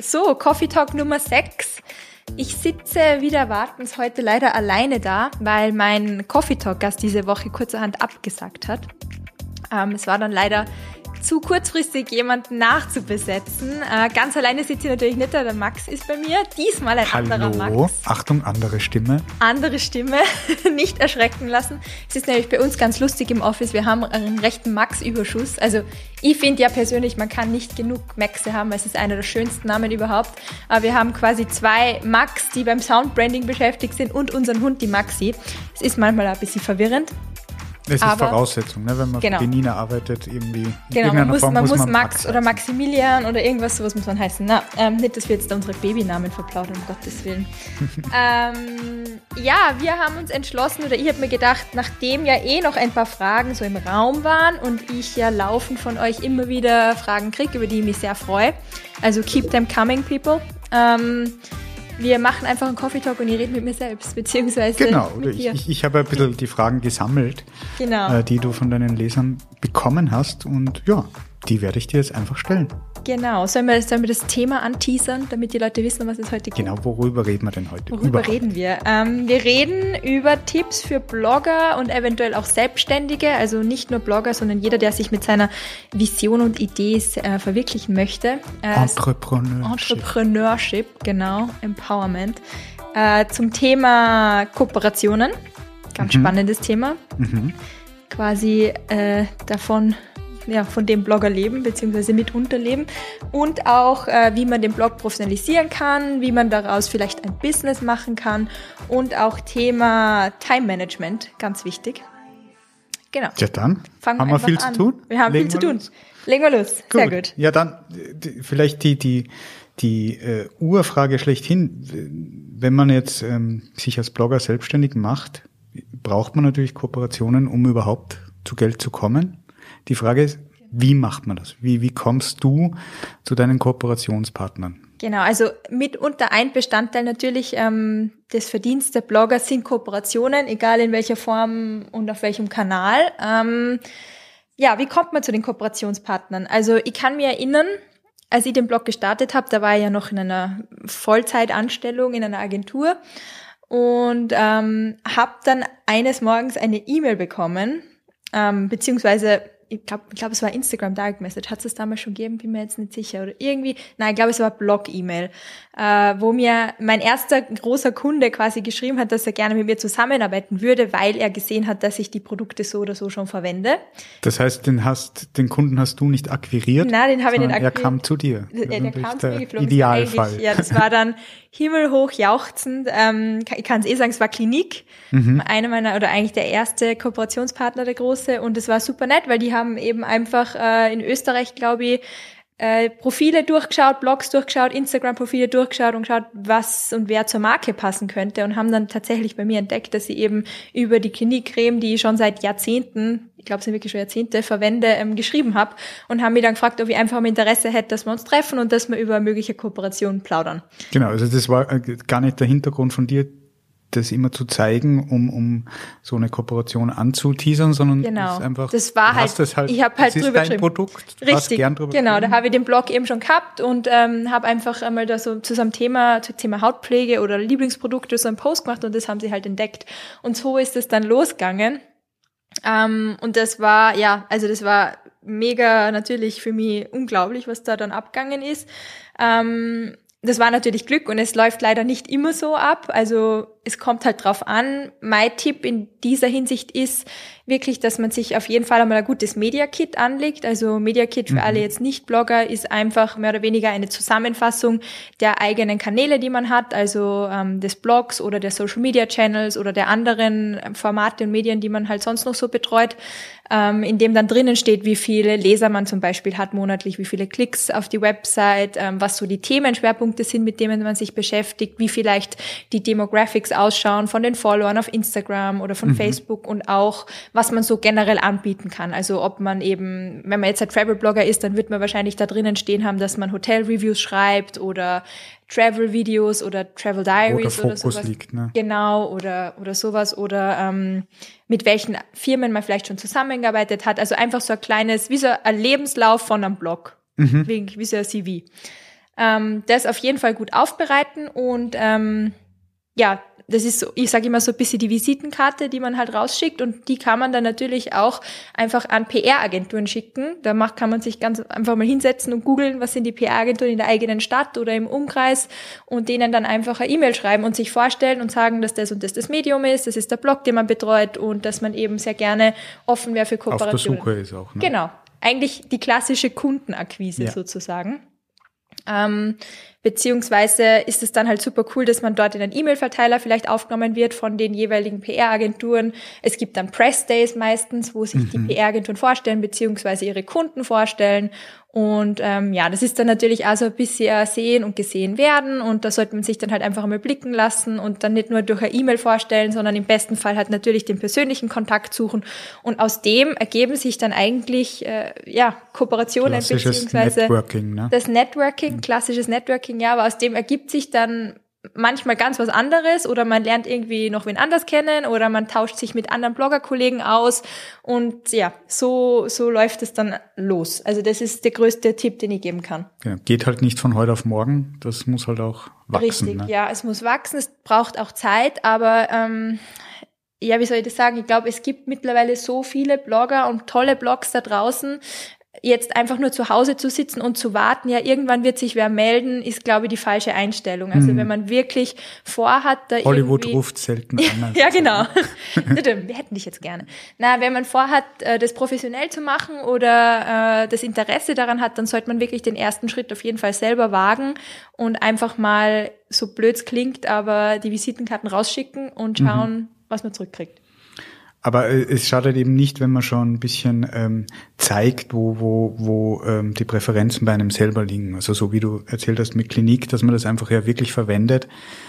So, Coffee Talk Nummer 6. Ich sitze wieder wartens heute leider alleine da, weil mein Coffee Talk Gast diese Woche kurzerhand abgesagt hat. Ähm, es war dann leider zu kurzfristig jemanden nachzubesetzen. Äh, ganz alleine sitzt sie natürlich nicht da, der Max ist bei mir. Diesmal ein Hallo. anderer Max. Achtung, andere Stimme. Andere Stimme, nicht erschrecken lassen. Es ist nämlich bei uns ganz lustig im Office, wir haben einen rechten Max-Überschuss. Also ich finde ja persönlich, man kann nicht genug Maxe haben, weil es ist einer der schönsten Namen überhaupt. Aber wir haben quasi zwei Max, die beim Soundbranding beschäftigt sind und unseren Hund, die Maxi. Es ist manchmal ein bisschen verwirrend. Es ist Aber- Voraussetzung, ne? wenn man Genau. für Benina arbeitet, irgendwie. Genau, man muss, Form man muss man Max oder. Maximilian oder irgendwas sowas muss man heißen. Na, ähm, nicht, dass wir jetzt da unsere Babynamen verplaudern, um Gottes Willen. ähm, ja, wir haben uns entschlossen, oder ich habe mir gedacht, nachdem ja eh noch ein paar Fragen so im Raum waren und ich ja laufend von euch immer wieder Fragen kriege, über die ich mich sehr freue, also keep them coming, people. Ähm, wir machen einfach einen Coffee Talk und ich rede mit mir selbst, beziehungsweise Genau, mit ich, dir. ich, ich habe ein bisschen die Fragen gesammelt, Genau. äh, die du von deinen Lesern bekommen hast und ja, die werde ich dir jetzt einfach stellen. Genau. Sollen wir, sollen wir das Thema anteasern, damit die Leute wissen, was es heute geht? Genau, worüber reden wir denn heute? Worüber Überhaupt? reden wir? Ähm, wir reden über Tipps für Blogger und eventuell auch Selbstständige, also nicht nur Blogger, sondern jeder, der sich mit seiner Vision und Idee äh, verwirklichen möchte. Äh, Entrepreneur. Entrepreneurship, genau, Empowerment. Äh, zum Thema Kooperationen, ganz spannendes Thema. Mhm. Quasi äh, davon, ja, von dem Blogger leben, beziehungsweise mitunter leben. Und auch, äh, wie man den Blog professionalisieren kann, wie man daraus vielleicht ein Business machen kann. Und auch Thema Time Management, ganz wichtig. Genau. Ja, dann Fangen haben wir viel an. zu tun. Wir haben Legen viel zu tun. los. Legen wir los. Sehr gut. Ja, dann die- vielleicht die, die, die äh, Urfrage schlechthin. Wenn man jetzt ähm, sich als Blogger selbstständig macht, braucht man natürlich Kooperationen, um überhaupt zu Geld zu kommen. Die Frage ist, wie macht man das? Wie, wie kommst du zu deinen Kooperationspartnern? Genau, also mitunter ein Bestandteil natürlich ähm, des Verdienstes der Blogger sind Kooperationen, egal in welcher Form und auf welchem Kanal. Ähm, ja, wie kommt man zu den Kooperationspartnern? Also ich kann mir erinnern, als ich den Blog gestartet habe, da war ich ja noch in einer Vollzeitanstellung in einer Agentur und ähm, habe dann eines Morgens eine E-Mail bekommen, ähm, beziehungsweise ich glaube, ich glaub, es war Instagram Direct Message. Hat es damals schon gegeben? Bin mir jetzt nicht sicher. Oder irgendwie, nein, ich glaube, es war Blog-E-Mail, äh, wo mir mein erster großer Kunde quasi geschrieben hat, dass er gerne mit mir zusammenarbeiten würde, weil er gesehen hat, dass ich die Produkte so oder so schon verwende. Das heißt, den hast, den Kunden hast du nicht akquiriert? Nein, den habe ich nicht sondern Er akquiriert. kam zu dir. Der Wirklich kam zu mir der geflogen. Idealfall. Ja, das war dann himmelhoch jauchzend. Ähm, ich kann es eh sagen, es war Klinik. Einer meiner, oder eigentlich der erste Kooperationspartner, der große. Und es war super nett, weil die haben eben einfach äh, in Österreich, glaube ich, äh, Profile durchgeschaut, Blogs durchgeschaut, Instagram-Profile durchgeschaut und geschaut, was und wer zur Marke passen könnte und haben dann tatsächlich bei mir entdeckt, dass sie eben über die Klinikcreme, die ich schon seit Jahrzehnten, ich glaube sind wirklich schon Jahrzehnte, verwende, ähm, geschrieben habe und haben mich dann gefragt, ob ich einfach mal Interesse hätte, dass wir uns treffen und dass wir über mögliche Kooperationen plaudern. Genau, also das war äh, gar nicht der Hintergrund von dir, das immer zu zeigen, um, um so eine Kooperation anzuteasern, sondern Genau. ist einfach, Das war halt- das halt, ich hab halt drüber geschrieben. Produkt, Richtig, gern drüber genau. Da geschrieben. habe ich den Blog eben schon gehabt und ähm, habe einfach einmal da so zu so einem Thema, zu Thema Hautpflege oder Lieblingsprodukte so einen Post gemacht und das haben sie halt entdeckt. Und so ist es dann losgegangen. Ähm, und das war, ja, also das war mega natürlich für mich unglaublich, was da dann abgegangen ist. Ähm, das war natürlich Glück und es läuft leider nicht immer so ab. Also es kommt halt drauf an. Mein Tipp in dieser Hinsicht ist wirklich, dass man sich auf jeden Fall einmal ein gutes Media Kit anlegt. Also Media Kit für alle jetzt Nicht-Blogger ist einfach mehr oder weniger eine Zusammenfassung der eigenen Kanäle, die man hat, also ähm, des Blogs oder der Social Media Channels oder der anderen Formate und Medien, die man halt sonst noch so betreut, ähm, in dem dann drinnen steht, wie viele Leser man zum Beispiel hat monatlich, wie viele Klicks auf die Website, ähm, was so die Themenschwerpunkte sind, mit denen man sich beschäftigt, wie vielleicht die Demographics Ausschauen von den Followern auf Instagram oder von mhm. Facebook und auch, was man so generell anbieten kann. Also ob man eben, wenn man jetzt ein Travel-Blogger ist, dann wird man wahrscheinlich da drinnen stehen haben, dass man Hotel-Reviews schreibt oder Travel-Videos oder Travel Diaries oder, oder sowas. Liegt, ne? Genau, oder, oder sowas. Oder ähm, mit welchen Firmen man vielleicht schon zusammengearbeitet hat. Also einfach so ein kleines, wie so ein Lebenslauf von einem Blog. Mhm. Wie, wie so ein CV. Ähm, das auf jeden Fall gut aufbereiten und ähm, ja, das ist so, ich sage immer so ein bisschen die Visitenkarte, die man halt rausschickt und die kann man dann natürlich auch einfach an PR-Agenturen schicken. Da macht, kann man sich ganz einfach mal hinsetzen und googeln, was sind die PR-Agenturen in der eigenen Stadt oder im Umkreis und denen dann einfach eine E-Mail schreiben und sich vorstellen und sagen, dass das und das das Medium ist, das ist der Blog, den man betreut und dass man eben sehr gerne offen wäre für Kooperationen. Auf der Suche ist auch. Ne? Genau. Eigentlich die klassische Kundenakquise ja. sozusagen. Ähm, beziehungsweise ist es dann halt super cool, dass man dort in einen E-Mail-Verteiler vielleicht aufgenommen wird von den jeweiligen PR-Agenturen. Es gibt dann Press-Days meistens, wo sich mhm. die PR-Agenturen vorstellen, beziehungsweise ihre Kunden vorstellen. Und ähm, ja, das ist dann natürlich also ein bisschen sehen und gesehen werden und da sollte man sich dann halt einfach mal blicken lassen und dann nicht nur durch eine E-Mail vorstellen, sondern im besten Fall halt natürlich den persönlichen Kontakt suchen und aus dem ergeben sich dann eigentlich äh, ja Kooperationen beziehungsweise Networking, ne? das Networking, klassisches Networking, ja, aber aus dem ergibt sich dann manchmal ganz was anderes oder man lernt irgendwie noch wen anders kennen oder man tauscht sich mit anderen Bloggerkollegen aus und ja, so, so läuft es dann los. Also das ist der größte Tipp, den ich geben kann. Ja, geht halt nicht von heute auf morgen, das muss halt auch wachsen. Richtig, ne? ja, es muss wachsen, es braucht auch Zeit, aber ähm, ja, wie soll ich das sagen? Ich glaube, es gibt mittlerweile so viele Blogger und tolle Blogs da draußen jetzt einfach nur zu Hause zu sitzen und zu warten, ja, irgendwann wird sich wer melden, ist, glaube ich, die falsche Einstellung. Also mhm. wenn man wirklich vorhat, da Hollywood ruft selten an. ja, genau. Wir hätten dich jetzt gerne. Na, wenn man vorhat, äh, das professionell zu machen oder äh, das Interesse daran hat, dann sollte man wirklich den ersten Schritt auf jeden Fall selber wagen und einfach mal, so blöd klingt, aber die Visitenkarten rausschicken und mhm. schauen, mhm. was man zurückkriegt. Aber äh, es schadet eben nicht, wenn man schon ein bisschen ähm, zeigt, wo, wo, wo ähm, die Präferenzen bei einem selber liegen. Also so wie du erzählt hast mit Klinik, dass man das einfach ja wirklich verwendet.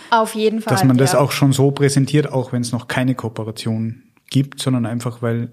Auf jeden Fall. Dass man das ja. auch schon so präsentiert, auch wenn es noch keine Kooperation gibt, sondern einfach, weil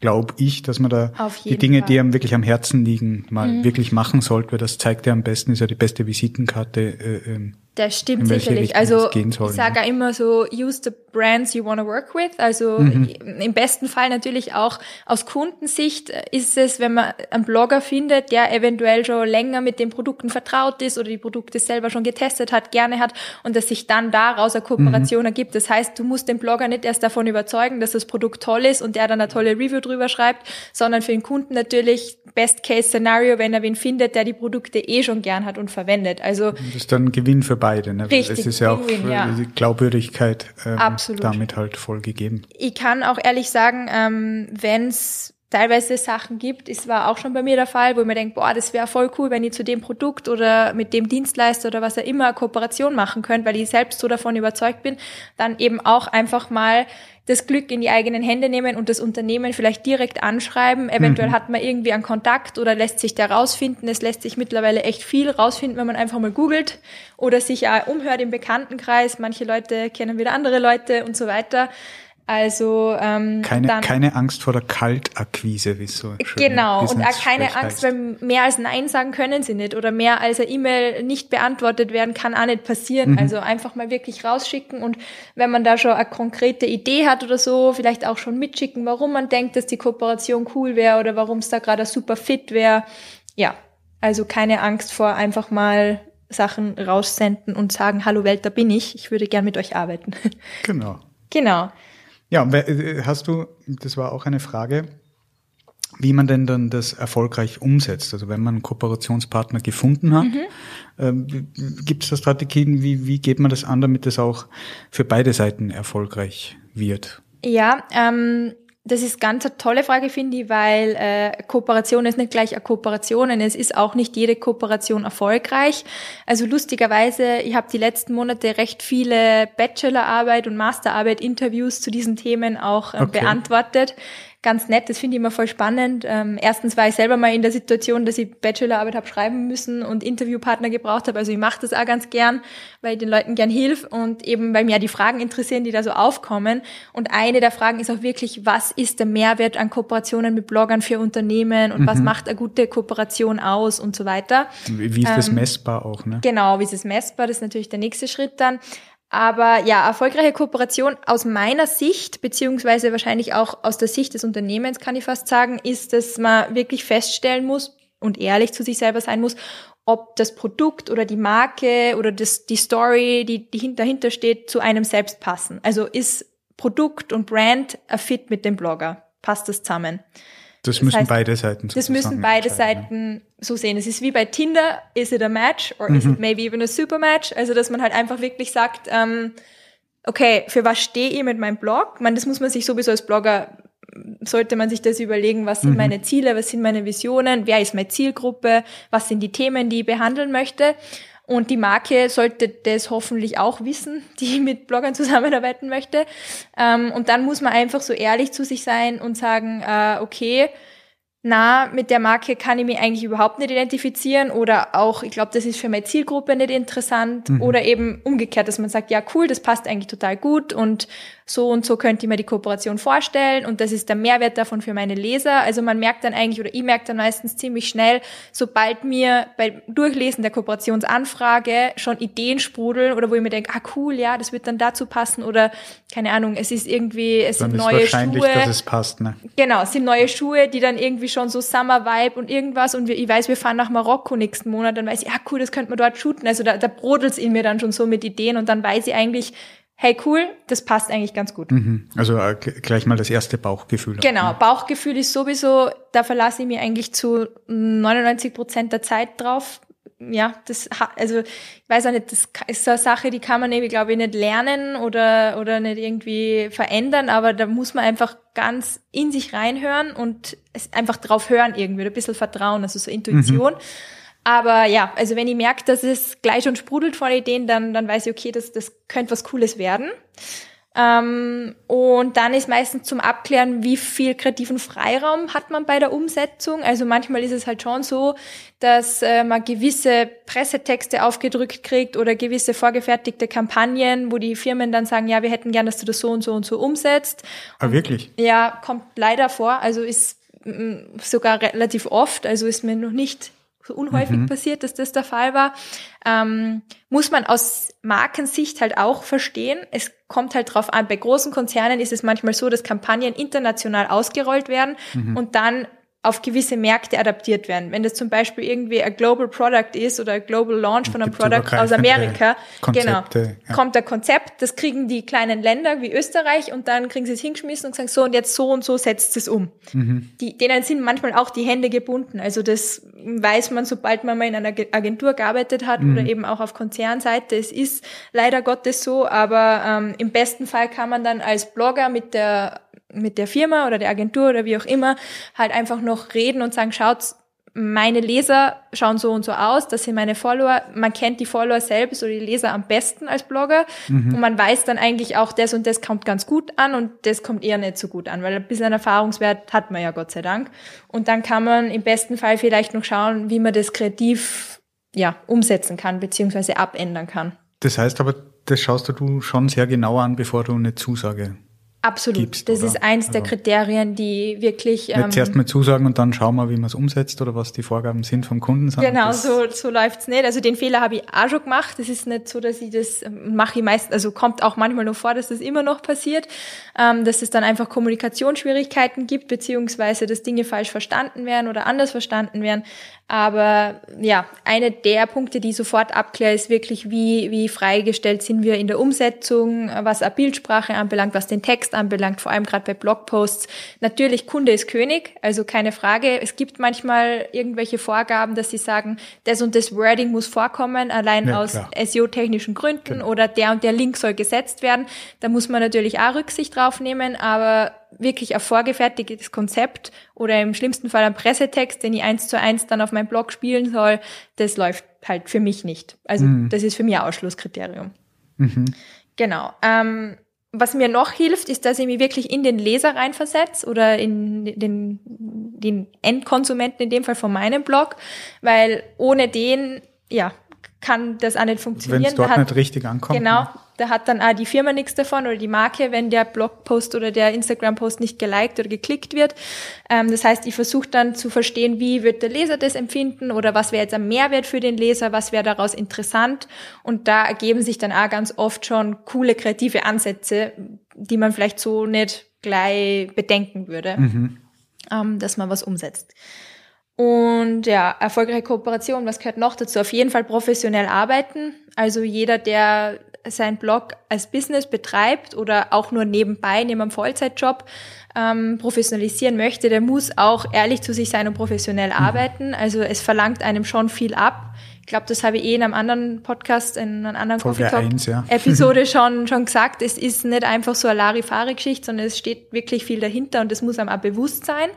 glaube ich, dass man da die Dinge, Fall. die einem wirklich am Herzen liegen, mal mhm. wirklich machen sollte, weil das zeigt ja am besten, ist ja die beste Visitenkarte. Äh, ähm, das stimmt sicherlich. Also ich sage ja immer so, use the brands you want to work with. Also mhm. im besten Fall natürlich auch aus Kundensicht ist es, wenn man einen Blogger findet, der eventuell schon länger mit den Produkten vertraut ist oder die Produkte selber schon getestet hat, gerne hat und dass sich dann daraus eine Kooperation mhm. ergibt. Das heißt, du musst den Blogger nicht erst davon überzeugen, dass das Produkt toll ist und der dann eine tolle Review drüber schreibt, sondern für den Kunden natürlich Best Case Szenario, wenn er wen findet, der die Produkte eh schon gern hat und verwendet. Also das ist dann Gewinn für beide beide. Ne? Richtig, es ist ja auch ja. die Glaubwürdigkeit ähm, damit halt voll gegeben. Ich kann auch ehrlich sagen, ähm, wenn es teilweise Sachen gibt, es war auch schon bei mir der Fall, wo ich mir denke, boah, das wäre voll cool, wenn ich zu dem Produkt oder mit dem Dienstleister oder was auch immer Kooperation machen könnt, weil ich selbst so davon überzeugt bin, dann eben auch einfach mal das Glück in die eigenen Hände nehmen und das Unternehmen vielleicht direkt anschreiben. Eventuell mhm. hat man irgendwie einen Kontakt oder lässt sich der rausfinden. Es lässt sich mittlerweile echt viel rausfinden, wenn man einfach mal googelt oder sich auch umhört im Bekanntenkreis. Manche Leute kennen wieder andere Leute und so weiter. Also ähm, keine, dann, keine Angst vor der Kaltakquise, wie so. Genau, und auch keine Angst, weil mehr als Nein sagen können sie nicht oder mehr als eine E-Mail nicht beantwortet werden kann auch nicht passieren. Mhm. Also einfach mal wirklich rausschicken und wenn man da schon eine konkrete Idee hat oder so, vielleicht auch schon mitschicken, warum man denkt, dass die Kooperation cool wäre oder warum es da gerade super fit wäre. Ja, also keine Angst vor einfach mal Sachen raussenden und sagen, hallo Welt, da bin ich, ich würde gern mit euch arbeiten. Genau. Genau. Ja, äh, hast du, das war auch eine Frage, wie man denn dann das erfolgreich umsetzt. Also wenn man einen Kooperationspartner gefunden hat, mhm. ähm, gibt es da Strategien, wie, wie geht man das an, damit das auch für beide Seiten erfolgreich wird? Ja, ähm, das ist ganz eine tolle Frage, finde ich, weil äh, Kooperation ist nicht gleich eine Kooperation und es ist auch nicht jede Kooperation erfolgreich. Also lustigerweise, ich habe die letzten Monate recht viele Bachelorarbeit und Masterarbeit, Interviews zu diesen Themen auch äh, okay. beantwortet. Ganz nett. Das finde ich immer voll spannend. Ähm, erstens war ich selber mal in der Situation, dass ich Bachelorarbeit habe schreiben müssen und Interviewpartner gebraucht habe. Also ich mache das auch ganz gern, weil ich den Leuten gern hilf und eben weil mir die Fragen interessieren, die da so aufkommen. Und eine der Fragen ist auch wirklich, was ist der Mehrwert an Kooperationen mit Bloggern für Unternehmen und mhm. was macht eine gute Kooperation aus und so weiter. Wie, wie ist das ähm, messbar auch, ne? Genau, wie ist es messbar? Das ist natürlich der nächste Schritt dann. Aber ja, erfolgreiche Kooperation aus meiner Sicht, beziehungsweise wahrscheinlich auch aus der Sicht des Unternehmens, kann ich fast sagen, ist, dass man wirklich feststellen muss und ehrlich zu sich selber sein muss, ob das Produkt oder die Marke oder das, die Story, die, die dahinter steht, zu einem selbst passen. Also ist Produkt und Brand a fit mit dem Blogger? Passt das zusammen? Das, müssen heißt, beide Seiten Das müssen beide Seiten so sehen. Es ist wie bei Tinder, is it a match or is mhm. it maybe even a super match? Also, dass man halt einfach wirklich sagt, ähm, okay, für was stehe ich mit meinem Blog? Man, das muss man sich sowieso als Blogger, sollte man sich das überlegen, was sind mhm. meine Ziele, was sind meine Visionen, wer ist meine Zielgruppe, was sind die Themen, die ich behandeln möchte. Und die Marke sollte das hoffentlich auch wissen, die mit Bloggern zusammenarbeiten möchte. Ähm, und dann muss man einfach so ehrlich zu sich sein und sagen, äh, okay, na, mit der Marke kann ich mich eigentlich überhaupt nicht identifizieren oder auch, ich glaube, das ist für meine Zielgruppe nicht interessant mhm. oder eben umgekehrt, dass man sagt, ja cool, das passt eigentlich total gut und so und so könnte ich mir die Kooperation vorstellen und das ist der Mehrwert davon für meine Leser. Also man merkt dann eigentlich oder ich merke dann meistens ziemlich schnell, sobald mir beim Durchlesen der Kooperationsanfrage schon Ideen sprudeln oder wo ich mir denke, ah cool, ja, das wird dann dazu passen oder keine Ahnung, es ist irgendwie, es dann sind neue wahrscheinlich, Schuhe. Dass es passt, ne? Genau, es sind neue Schuhe, die dann irgendwie schon so Summer Vibe und irgendwas und ich weiß, wir fahren nach Marokko nächsten Monat, dann weiß ich, ah cool, das könnte man dort shooten. Also da, da brodelt in mir dann schon so mit Ideen und dann weiß ich eigentlich, hey cool, das passt eigentlich ganz gut. Mhm. Also äh, gleich mal das erste Bauchgefühl. Genau, Bauchgefühl ist sowieso, da verlasse ich mich eigentlich zu 99 Prozent der Zeit drauf. Ja, das, also ich weiß auch nicht, das ist so eine Sache, die kann man irgendwie, glaube ich, nicht lernen oder, oder nicht irgendwie verändern, aber da muss man einfach ganz in sich reinhören und einfach drauf hören irgendwie, ein bisschen Vertrauen, also so Intuition. Mhm. Aber ja, also wenn ich merke, dass es gleich schon sprudelt vor Ideen, dann, dann weiß ich, okay, das, das könnte was Cooles werden. Ähm, und dann ist meistens zum Abklären, wie viel kreativen Freiraum hat man bei der Umsetzung. Also manchmal ist es halt schon so, dass äh, man gewisse Pressetexte aufgedrückt kriegt oder gewisse vorgefertigte Kampagnen, wo die Firmen dann sagen, ja, wir hätten gern, dass du das so und so und so umsetzt. Ah, wirklich? Ja, kommt leider vor. Also ist mm, sogar relativ oft, also ist mir noch nicht unhäufig mhm. passiert, dass das der Fall war, ähm, muss man aus Markensicht halt auch verstehen. Es kommt halt drauf an. Bei großen Konzernen ist es manchmal so, dass Kampagnen international ausgerollt werden mhm. und dann auf gewisse Märkte adaptiert werden. Wenn das zum Beispiel irgendwie ein Global Product ist oder ein Global Launch von einem Product aus Amerika, genau, ja. kommt der Konzept, das kriegen die kleinen Länder wie Österreich und dann kriegen sie es hingeschmissen und sagen so und jetzt so und so setzt es um. Mhm. Die, denen sind manchmal auch die Hände gebunden. Also das weiß man, sobald man mal in einer Agentur gearbeitet hat mhm. oder eben auch auf Konzernseite. Es ist leider Gottes so, aber ähm, im besten Fall kann man dann als Blogger mit der mit der Firma oder der Agentur oder wie auch immer halt einfach noch reden und sagen, schaut, meine Leser schauen so und so aus, das sind meine Follower. Man kennt die Follower selbst oder die Leser am besten als Blogger mhm. und man weiß dann eigentlich auch, das und das kommt ganz gut an und das kommt eher nicht so gut an, weil ein bisschen Erfahrungswert hat man ja Gott sei Dank. Und dann kann man im besten Fall vielleicht noch schauen, wie man das kreativ ja, umsetzen kann, beziehungsweise abändern kann. Das heißt aber, das schaust du schon sehr genau an, bevor du eine Zusage Absolut. Gibst, das oder? ist eins der also Kriterien, die wirklich. Ähm, zuerst mal zusagen und dann schauen wir, wie man es umsetzt oder was die Vorgaben sind vom Kunden. Genau, so, so läuft's nicht. Also den Fehler habe ich auch schon gemacht. Es ist nicht so, dass ich das ähm, mache ich meist, also kommt auch manchmal noch vor, dass das immer noch passiert, ähm, dass es dann einfach Kommunikationsschwierigkeiten gibt, beziehungsweise dass Dinge falsch verstanden werden oder anders verstanden werden. Aber ja, eine der Punkte, die sofort abklärt, ist wirklich, wie, wie freigestellt sind wir in der Umsetzung, was eine Bildsprache anbelangt, was den Text anbelangt, vor allem gerade bei Blogposts. Natürlich, Kunde ist König, also keine Frage. Es gibt manchmal irgendwelche Vorgaben, dass sie sagen, das und das Wording muss vorkommen, allein ja, aus SEO-technischen Gründen genau. oder der und der Link soll gesetzt werden. Da muss man natürlich auch Rücksicht drauf nehmen, aber wirklich ein vorgefertigtes Konzept oder im schlimmsten Fall ein Pressetext, den ich eins zu eins dann auf meinem Blog spielen soll, das läuft halt für mich nicht. Also mhm. das ist für mich ein Ausschlusskriterium. Mhm. Genau. Ähm, was mir noch hilft, ist, dass ich mich wirklich in den Leser reinversetze oder in den, den Endkonsumenten in dem Fall von meinem Blog, weil ohne den, ja, kann das auch nicht funktionieren. Wenn es dort nicht richtig ankommt. Genau, ne? da hat dann auch die Firma nichts davon oder die Marke, wenn der Blogpost oder der Instagram-Post nicht geliked oder geklickt wird. Ähm, das heißt, ich versuche dann zu verstehen, wie wird der Leser das empfinden oder was wäre jetzt ein Mehrwert für den Leser, was wäre daraus interessant. Und da ergeben sich dann auch ganz oft schon coole kreative Ansätze, die man vielleicht so nicht gleich bedenken würde, mhm. ähm, dass man was umsetzt. Und ja, erfolgreiche Kooperation, was gehört noch dazu? Auf jeden Fall professionell arbeiten. Also jeder, der sein Blog als Business betreibt oder auch nur nebenbei, neben einem Vollzeitjob, ähm, professionalisieren möchte, der muss auch ehrlich zu sich sein und professionell mhm. arbeiten. Also es verlangt einem schon viel ab. Ich glaube, das habe ich eh in einem anderen Podcast, in einer anderen Coffee Talk ja. Episode schon, schon gesagt. Es ist nicht einfach so eine Larifari-Geschichte, sondern es steht wirklich viel dahinter und das muss einem auch bewusst sein.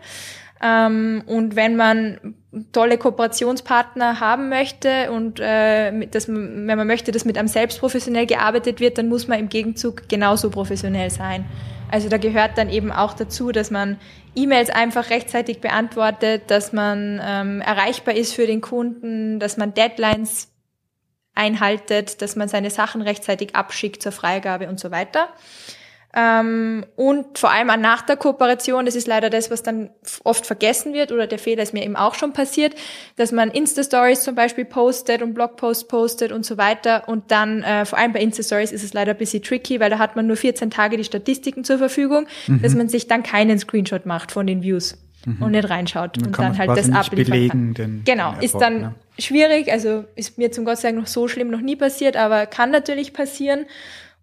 Ähm, und wenn man tolle Kooperationspartner haben möchte und äh, das, wenn man möchte, dass mit einem selbst professionell gearbeitet wird, dann muss man im Gegenzug genauso professionell sein. Also da gehört dann eben auch dazu, dass man E-Mails einfach rechtzeitig beantwortet, dass man ähm, erreichbar ist für den Kunden, dass man Deadlines einhaltet, dass man seine Sachen rechtzeitig abschickt zur Freigabe und so weiter. Ähm, und vor allem auch nach der Kooperation, das ist leider das, was dann oft vergessen wird oder der Fehler ist mir eben auch schon passiert, dass man Insta-Stories zum Beispiel postet und Blogpost postet und so weiter und dann, äh, vor allem bei Insta-Stories ist es leider ein bisschen tricky, weil da hat man nur 14 Tage die Statistiken zur Verfügung, mhm. dass man sich dann keinen Screenshot macht von den Views. Mhm. und nicht reinschaut dann und dann halt das abliefern kann. genau, den ist dann ne? schwierig, also ist mir zum Gott sei Dank noch so schlimm noch nie passiert, aber kann natürlich passieren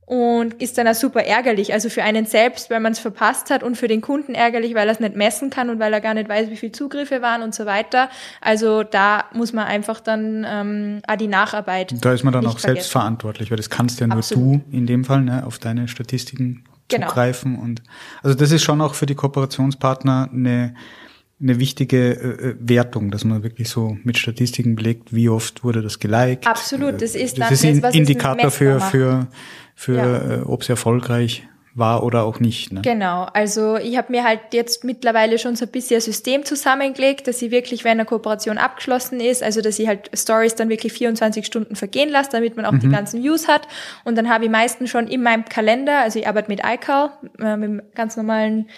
und ist dann auch super ärgerlich. Also für einen selbst, weil man es verpasst hat und für den Kunden ärgerlich, weil er es nicht messen kann und weil er gar nicht weiß, wie viel Zugriffe waren und so weiter. Also da muss man einfach dann ähm, auch die Nacharbeit. Da ist man dann auch vergessen. selbst verantwortlich, weil das kannst ja nur Absolut. du in dem Fall ne, auf deine Statistiken genau. zugreifen. Und also das ist schon auch für die Kooperationspartner eine eine wichtige äh, äh, Wertung, dass man wirklich so mit Statistiken belegt, wie oft wurde das geliked. Absolut, das ist das ist ein Indikator für für für ja. äh, ob es erfolgreich war oder auch nicht. Ne? Genau, also ich habe mir halt jetzt mittlerweile schon so ein bisschen ein System zusammengelegt, dass ich wirklich, wenn eine Kooperation abgeschlossen ist, also dass ich halt Stories dann wirklich 24 Stunden vergehen lasse, damit man auch mhm. die ganzen Views hat. Und dann habe ich meistens schon in meinem Kalender, also ich arbeite mit iCal, äh, mit dem ganz normalen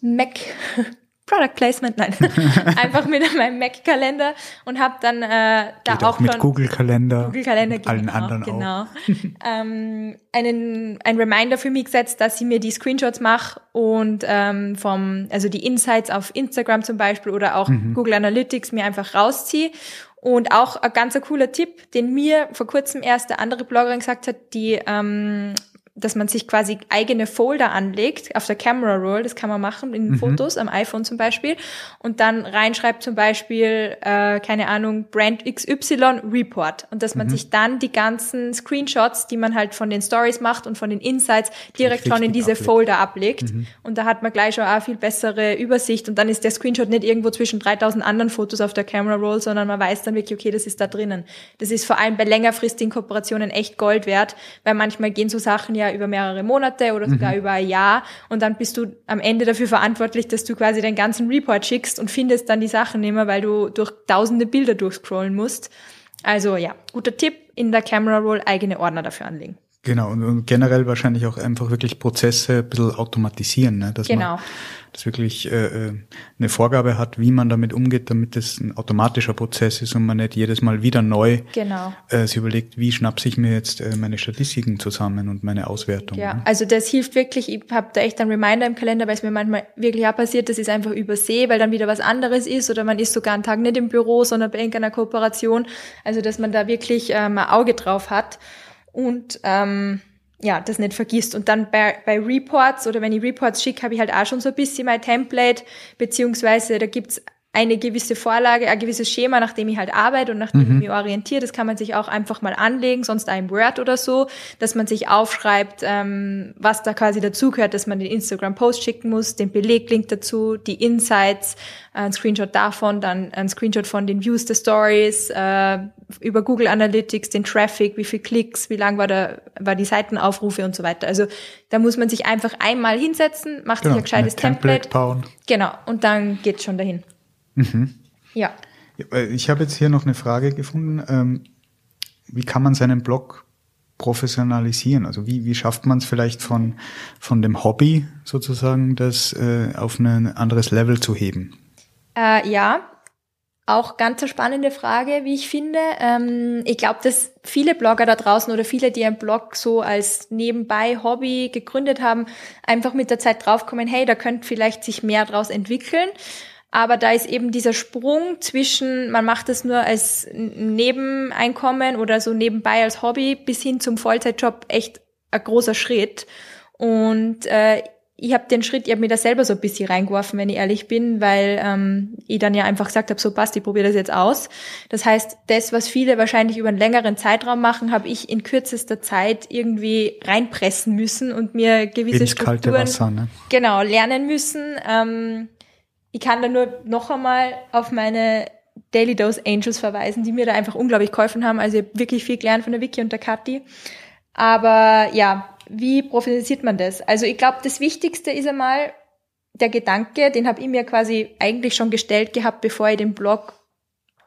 Mac Product Placement, nein, einfach mit meinem Mac-Kalender und habe dann äh, da Geht auch, auch mit Google-Kalender, Google Kalender allen anderen genau, auch. ähm, einen ein Reminder für mich gesetzt, dass ich mir die Screenshots mache und ähm, vom also die Insights auf Instagram zum Beispiel oder auch mhm. Google Analytics mir einfach rausziehe und auch ein ganz cooler Tipp, den mir vor kurzem erst der andere Bloggerin gesagt hat, die ähm, dass man sich quasi eigene Folder anlegt auf der Camera Roll, das kann man machen in mhm. Fotos am iPhone zum Beispiel und dann reinschreibt zum Beispiel äh, keine Ahnung Brand XY Report und dass man mhm. sich dann die ganzen Screenshots, die man halt von den Stories macht und von den Insights direkt schon in diese ablegt. Folder ablegt mhm. und da hat man gleich schon auch viel bessere Übersicht und dann ist der Screenshot nicht irgendwo zwischen 3000 anderen Fotos auf der Camera Roll, sondern man weiß dann wirklich okay, das ist da drinnen. Das ist vor allem bei längerfristigen Kooperationen echt Gold wert, weil manchmal gehen so Sachen ja über mehrere Monate oder sogar mhm. über ein Jahr und dann bist du am Ende dafür verantwortlich, dass du quasi deinen ganzen Report schickst und findest dann die Sachen nicht mehr, weil du durch tausende Bilder durchscrollen musst. Also ja, guter Tipp, in der Camera Roll eigene Ordner dafür anlegen. Genau, und generell wahrscheinlich auch einfach wirklich Prozesse ein bisschen automatisieren, ne? dass genau. man das wirklich äh, äh, eine Vorgabe hat, wie man damit umgeht, damit es ein automatischer Prozess ist und man nicht jedes Mal wieder neu genau. äh, sich überlegt, wie schnappse ich mir jetzt äh, meine Statistiken zusammen und meine Auswertung. Ja, ne? also das hilft wirklich, ich habe da echt einen Reminder im Kalender, weil es mir manchmal wirklich auch passiert, dass ich es einfach übersehe, weil dann wieder was anderes ist oder man ist sogar einen Tag nicht im Büro, sondern bei irgendeiner Kooperation. Also dass man da wirklich ähm, ein Auge drauf hat und ähm, ja, das nicht vergisst. Und dann bei, bei Reports oder wenn ich Reports schicke, habe ich halt auch schon so ein bisschen mein Template, beziehungsweise da gibt's eine gewisse Vorlage, ein gewisses Schema, nach dem ich halt arbeite und nach dem mhm. ich mich orientiere. Das kann man sich auch einfach mal anlegen, sonst ein Word oder so, dass man sich aufschreibt, ähm, was da quasi dazugehört, dass man den Instagram-Post schicken muss, den Beleglink dazu, die Insights, ein Screenshot davon, dann ein Screenshot von den Views der Stories, äh, über Google Analytics, den Traffic, wie viel Klicks, wie lang war, der, war die Seitenaufrufe und so weiter. Also da muss man sich einfach einmal hinsetzen, macht genau, sich ein gescheites Template. Template genau, und dann geht's schon dahin. Mhm. Ja. Ich habe jetzt hier noch eine Frage gefunden. Ähm, wie kann man seinen Blog professionalisieren? Also wie, wie schafft man es vielleicht von, von dem Hobby sozusagen, das äh, auf ein anderes Level zu heben? Äh, ja, auch ganz eine spannende Frage, wie ich finde. Ähm, ich glaube, dass viele Blogger da draußen oder viele, die einen Blog so als nebenbei Hobby gegründet haben, einfach mit der Zeit draufkommen, hey, da könnte vielleicht sich mehr draus entwickeln. Aber da ist eben dieser Sprung zwischen, man macht es nur als Nebeneinkommen oder so nebenbei als Hobby bis hin zum Vollzeitjob echt ein großer Schritt. Und äh, ich habe den Schritt, ich habe mir da selber so ein bisschen reingeworfen, wenn ich ehrlich bin, weil ähm, ich dann ja einfach gesagt habe, so passt, ich probiere das jetzt aus. Das heißt, das, was viele wahrscheinlich über einen längeren Zeitraum machen, habe ich in kürzester Zeit irgendwie reinpressen müssen und mir gewisse Ins Strukturen Wasser, ne? genau lernen müssen. Ähm, ich kann da nur noch einmal auf meine Daily Dose Angels verweisen, die mir da einfach unglaublich geholfen haben. Also ich habe wirklich viel gelernt von der Vicky und der Kathi. Aber ja, wie professionalisiert man das? Also ich glaube, das Wichtigste ist einmal der Gedanke, den habe ich mir quasi eigentlich schon gestellt gehabt, bevor ich den Blog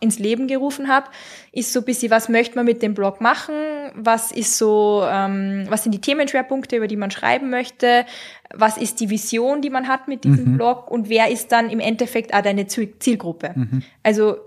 ins Leben gerufen habe, ist so ein bisschen, was möchte man mit dem Blog machen, was ist so, ähm, was sind die Themenschwerpunkte, über die man schreiben möchte, was ist die Vision, die man hat mit diesem mhm. Blog und wer ist dann im Endeffekt auch deine Zielgruppe. Mhm. Also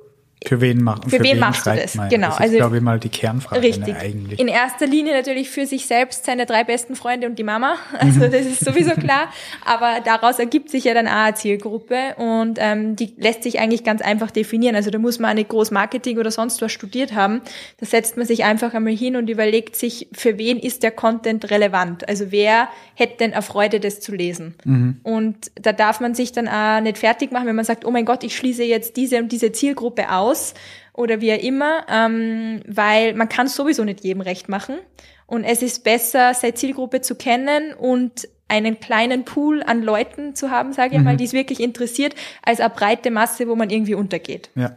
für wen, macht für, für wen, wen machst du das? Man? Genau. Das ist, also, glaube ich, mal die Kernfrage ne, richtig. eigentlich. In erster Linie natürlich für sich selbst, seine drei besten Freunde und die Mama. Also mhm. das ist sowieso klar. Aber daraus ergibt sich ja dann auch eine Zielgruppe und ähm, die lässt sich eigentlich ganz einfach definieren. Also da muss man nicht groß Marketing oder sonst was studiert haben. Da setzt man sich einfach einmal hin und überlegt sich, für wen ist der Content relevant? Also wer hätte denn eine Freude, das zu lesen? Mhm. Und da darf man sich dann auch nicht fertig machen, wenn man sagt, oh mein Gott, ich schließe jetzt diese und diese Zielgruppe aus aus oder wie auch immer, ähm, weil man kann sowieso nicht jedem recht machen. Und es ist besser, seine Zielgruppe zu kennen und einen kleinen Pool an Leuten zu haben, sage ich mhm. mal, die es wirklich interessiert, als eine breite Masse, wo man irgendwie untergeht. Ja.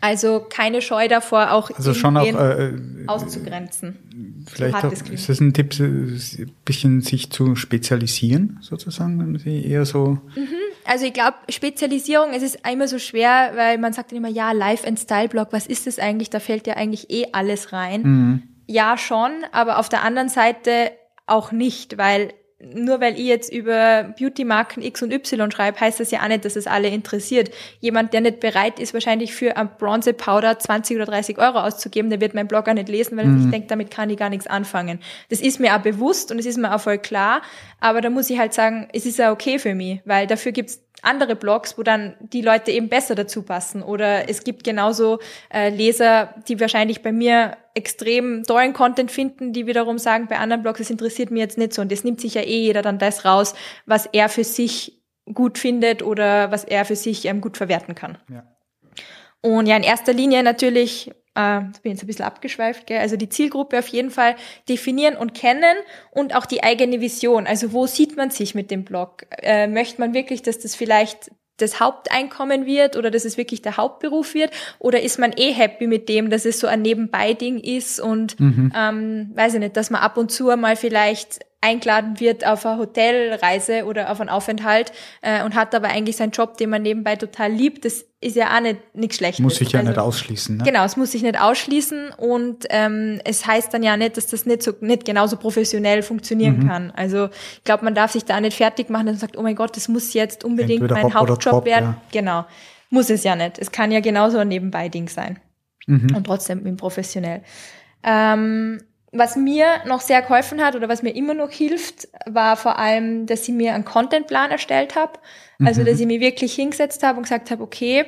Also keine Scheu davor, auch, also schon auch äh, auszugrenzen. Vielleicht auch, ist das ein Tipp, ein bisschen sich zu spezialisieren, sozusagen, wenn Sie eher so. Mhm. Also ich glaube, Spezialisierung, es ist immer so schwer, weil man sagt dann immer, ja, Life and Style Blog, was ist das eigentlich? Da fällt ja eigentlich eh alles rein. Mhm. Ja, schon, aber auf der anderen Seite auch nicht, weil nur weil ich jetzt über Beauty-Marken X und Y schreibe, heißt das ja auch nicht, dass es alle interessiert. Jemand, der nicht bereit ist, wahrscheinlich für ein Bronze-Powder 20 oder 30 Euro auszugeben, der wird meinen Blog auch nicht lesen, weil mhm. sich denkt, damit kann ich gar nichts anfangen. Das ist mir auch bewusst und es ist mir auch voll klar, aber da muss ich halt sagen, es ist ja okay für mich, weil dafür gibt's andere Blogs, wo dann die Leute eben besser dazu passen. Oder es gibt genauso äh, Leser, die wahrscheinlich bei mir extrem tollen Content finden, die wiederum sagen, bei anderen Blogs, es interessiert mich jetzt nicht so. Und das nimmt sich ja eh jeder dann das raus, was er für sich gut findet oder was er für sich ähm, gut verwerten kann. Ja. Und ja, in erster Linie natürlich äh, bin jetzt ein bisschen abgeschweift, gell? also die Zielgruppe auf jeden Fall definieren und kennen und auch die eigene Vision. Also wo sieht man sich mit dem Blog? Äh, möchte man wirklich, dass das vielleicht das Haupteinkommen wird oder dass es wirklich der Hauptberuf wird oder ist man eh happy mit dem, dass es so ein Nebenbei-Ding ist und mhm. ähm, weiß ich nicht, dass man ab und zu mal vielleicht eingeladen wird auf eine Hotelreise oder auf einen Aufenthalt äh, und hat aber eigentlich seinen Job, den man nebenbei total liebt, das ist ja auch nicht nichts Schlechtes. Muss sich ja also, nicht ausschließen. Ne? Genau, es muss sich nicht ausschließen und ähm, es heißt dann ja nicht, dass das nicht so nicht genauso professionell funktionieren mhm. kann. Also ich glaube, man darf sich da nicht fertig machen und sagt, oh mein Gott, das muss jetzt unbedingt Entweder mein Haupt Hauptjob Job, werden. Ja. Genau, muss es ja nicht. Es kann ja genauso ein Nebenbei-Ding sein mhm. und trotzdem professionell. Ähm, was mir noch sehr geholfen hat oder was mir immer noch hilft, war vor allem, dass ich mir einen Contentplan erstellt habe. Also, mhm. dass ich mich wirklich hingesetzt habe und gesagt habe, okay,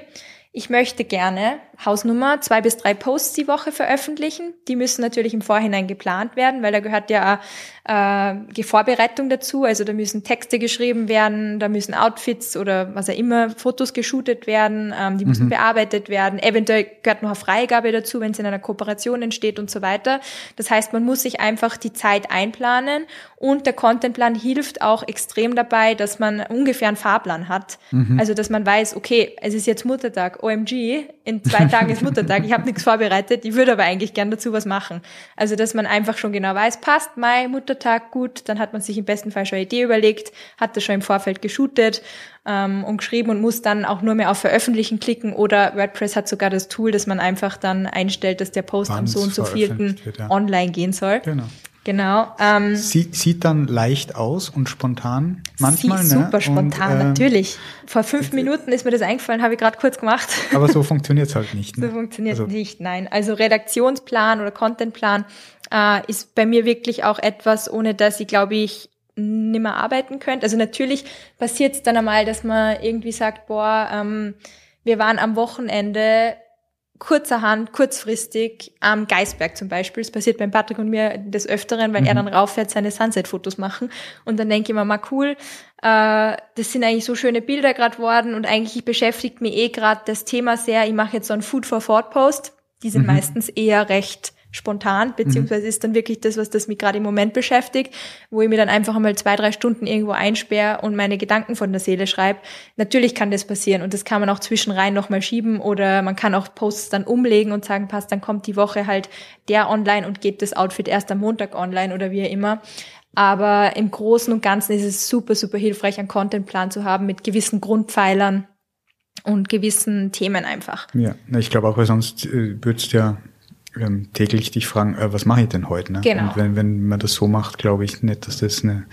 ich möchte gerne Hausnummer zwei bis drei Posts die Woche veröffentlichen. Die müssen natürlich im Vorhinein geplant werden, weil da gehört ja äh, Vorbereitung dazu. Also da müssen Texte geschrieben werden, da müssen Outfits oder was auch immer, Fotos geshootet werden, ähm, die müssen mhm. bearbeitet werden. Eventuell gehört noch eine Freigabe dazu, wenn es in einer Kooperation entsteht und so weiter. Das heißt, man muss sich einfach die Zeit einplanen und der Contentplan hilft auch extrem dabei, dass man ungefähr einen Fahrplan hat. Mhm. Also dass man weiß, okay, es ist jetzt Muttertag, OMG, in zwei Tagen ist Muttertag, ich habe nichts vorbereitet, ich würde aber eigentlich gern dazu was machen. Also dass man einfach schon genau weiß, passt, Mai, Muttertag, gut, dann hat man sich im besten Fall schon eine Idee überlegt, hat das schon im Vorfeld geshootet ähm, und geschrieben und muss dann auch nur mehr auf Veröffentlichen klicken oder WordPress hat sogar das Tool, dass man einfach dann einstellt, dass der Post Wann's am so und so vierten ja. online gehen soll. Genau. Genau. Ähm, sieht, sieht dann leicht aus und spontan manchmal. Sieht ne? super spontan, und, äh, natürlich. Vor fünf Minuten ist mir das eingefallen, habe ich gerade kurz gemacht. Aber so funktioniert es halt nicht. Ne? So funktioniert also, nicht, nein. Also Redaktionsplan oder Contentplan äh, ist bei mir wirklich auch etwas, ohne dass ich, glaube ich, nimmer arbeiten könnte. Also natürlich passiert es dann einmal, dass man irgendwie sagt, boah, ähm, wir waren am Wochenende kurzerhand, kurzfristig am Geisberg zum Beispiel. Das passiert beim Patrick und mir des Öfteren, weil mhm. er dann rauffährt, seine Sunset-Fotos machen. Und dann denke ich mir mal, cool, äh, das sind eigentlich so schöne Bilder gerade worden und eigentlich beschäftigt mich eh gerade das Thema sehr. Ich mache jetzt so einen Food for Thought Post. Die sind mhm. meistens eher recht spontan, beziehungsweise mhm. ist dann wirklich das, was das mich gerade im Moment beschäftigt, wo ich mir dann einfach einmal zwei, drei Stunden irgendwo einsperre und meine Gedanken von der Seele schreibe. Natürlich kann das passieren und das kann man auch zwischenrein nochmal schieben oder man kann auch Posts dann umlegen und sagen, passt, dann kommt die Woche halt der online und geht das Outfit erst am Montag online oder wie immer. Aber im Großen und Ganzen ist es super, super hilfreich, einen Contentplan zu haben mit gewissen Grundpfeilern und gewissen Themen einfach. Ja, ich glaube auch, weil sonst äh, würdest ja ähm, täglich dich fragen, äh, was mache ich denn heute? Ne? Genau. Und wenn, wenn man das so macht, glaube ich nicht, dass das eine,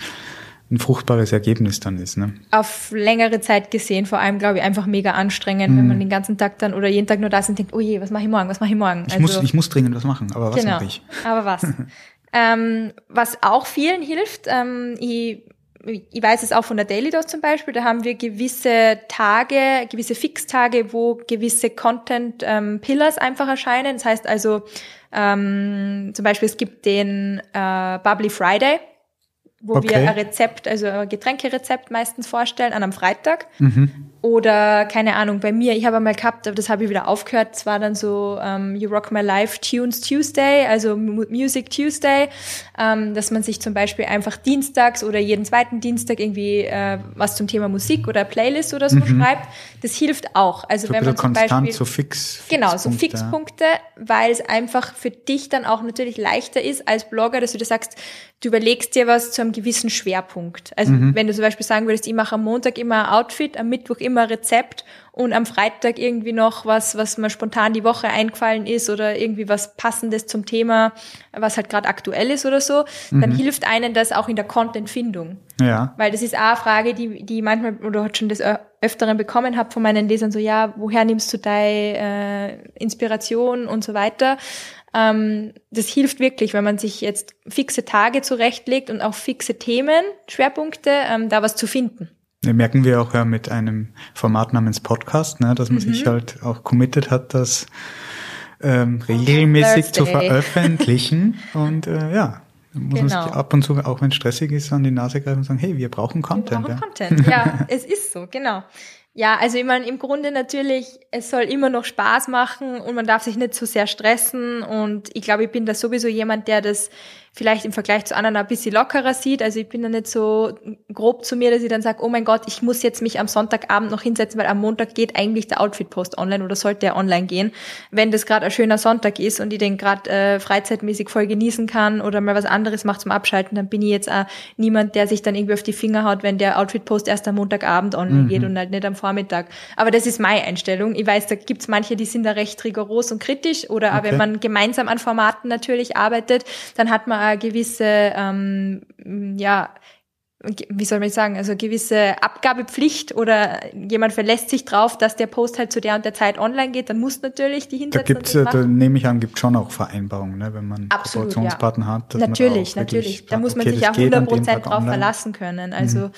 ein fruchtbares Ergebnis dann ist. Ne? Auf längere Zeit gesehen, vor allem, glaube ich, einfach mega anstrengend, mm. wenn man mhm. den ganzen Tag dann oder jeden Tag nur da ist und denkt, oh je, was mache ich morgen, was mache ich morgen? Ich, also, muss, ich muss dringend was machen, aber was genau, mache ich? Aber was? ähm, was auch vielen hilft, ähm, ich ich weiß es auch von der Daily Dose zum Beispiel, da haben wir gewisse Tage, gewisse Fixtage, wo gewisse Content ähm, Pillars einfach erscheinen. Das heißt also ähm, zum Beispiel es gibt den äh, Bubbly Friday, wo okay. wir ein Rezept, also ein Getränkerezept meistens vorstellen an einem Freitag. Mhm. Oder keine Ahnung, bei mir, ich habe einmal gehabt, aber das habe ich wieder aufgehört, es war dann so ähm, You Rock My Life Tunes Tuesday, also Music Tuesday, ähm, dass man sich zum Beispiel einfach dienstags oder jeden zweiten Dienstag irgendwie äh, was zum Thema Musik oder Playlist oder so mhm. schreibt. Das hilft auch. Also so wenn man zum Beispiel so fix genau so Fixpunkte, weil es einfach für dich dann auch natürlich leichter ist als Blogger, dass du dir sagst, du überlegst dir was zu einem gewissen Schwerpunkt. Also mhm. wenn du zum Beispiel sagen würdest, ich mache am Montag immer ein Outfit, am Mittwoch immer immer Rezept und am Freitag irgendwie noch was, was mir spontan die Woche eingefallen ist oder irgendwie was Passendes zum Thema, was halt gerade aktuell ist oder so, mhm. dann hilft einen das auch in der Contentfindung. Ja. Weil das ist auch eine Frage, die, die manchmal oder schon des Öfteren bekommen habe von meinen Lesern, so ja, woher nimmst du deine äh, Inspiration und so weiter. Ähm, das hilft wirklich, wenn man sich jetzt fixe Tage zurechtlegt und auch fixe Themen, Schwerpunkte, ähm, da was zu finden. Ne, merken wir auch ja mit einem Format namens Podcast, ne, dass man mhm. sich halt auch committed hat, das ähm, regelmäßig zu veröffentlichen. und äh, ja, muss genau. man sich genau. ab und zu, auch wenn es stressig ist, an die Nase greifen und sagen, hey, wir brauchen Content. Wir brauchen ja. Content, ja, es ist so, genau. Ja, also ich meine, im Grunde natürlich, es soll immer noch Spaß machen und man darf sich nicht zu so sehr stressen und ich glaube, ich bin da sowieso jemand, der das vielleicht im Vergleich zu anderen ein bisschen lockerer sieht. Also ich bin da nicht so grob zu mir, dass ich dann sage, oh mein Gott, ich muss jetzt mich am Sonntagabend noch hinsetzen, weil am Montag geht eigentlich der Outfit-Post online oder sollte er online gehen. Wenn das gerade ein schöner Sonntag ist und ich den gerade äh, freizeitmäßig voll genießen kann oder mal was anderes macht zum Abschalten, dann bin ich jetzt auch niemand, der sich dann irgendwie auf die Finger haut, wenn der Outfit-Post erst am Montagabend online mhm. geht und halt nicht am Vormittag. Aber das ist meine Einstellung. Ich weiß, da gibt's manche, die sind da recht rigoros und kritisch oder okay. wenn man gemeinsam an Formaten natürlich arbeitet, dann hat man eine gewisse, ähm, ja, wie soll man sagen, also gewisse Abgabepflicht oder jemand verlässt sich drauf, dass der Post halt zu der und der Zeit online geht, dann muss natürlich die hinsetzen. Da gibt's, da nehme ich an, gibt schon auch Vereinbarungen, ne, wenn man Absolut, Kooperationspartner ja. hat. natürlich, natürlich. Da muss man okay, sich auch 100% drauf online. verlassen können. Also mhm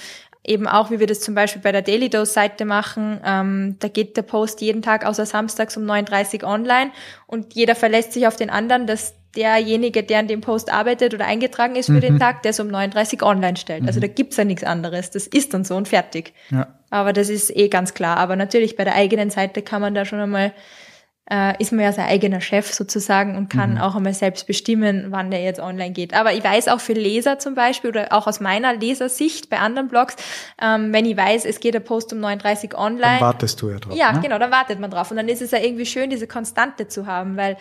eben auch, wie wir das zum Beispiel bei der Daily Dose Seite machen. Ähm, da geht der Post jeden Tag außer samstags um 9.30 Uhr online und jeder verlässt sich auf den anderen, dass derjenige, der an dem Post arbeitet oder eingetragen ist für mhm. den Tag, der es um 39 online stellt. Also mhm. Also da gibt's ja nichts anderes. Das ist dann so und fertig. Ja. Aber das ist eh ganz klar. Aber natürlich bei der eigenen Seite kann man da schon einmal äh, ist man ja sein eigener Chef sozusagen und kann mhm. auch einmal selbst bestimmen, wann der jetzt online geht. Aber ich weiß auch für Leser zum Beispiel oder auch aus meiner Lesersicht bei anderen Blogs, ähm, wenn ich weiß, es geht der Post um 39 online. Dann wartest du ja drauf. Ja, ne? genau, dann wartet man drauf. Und dann ist es ja irgendwie schön, diese Konstante zu haben, weil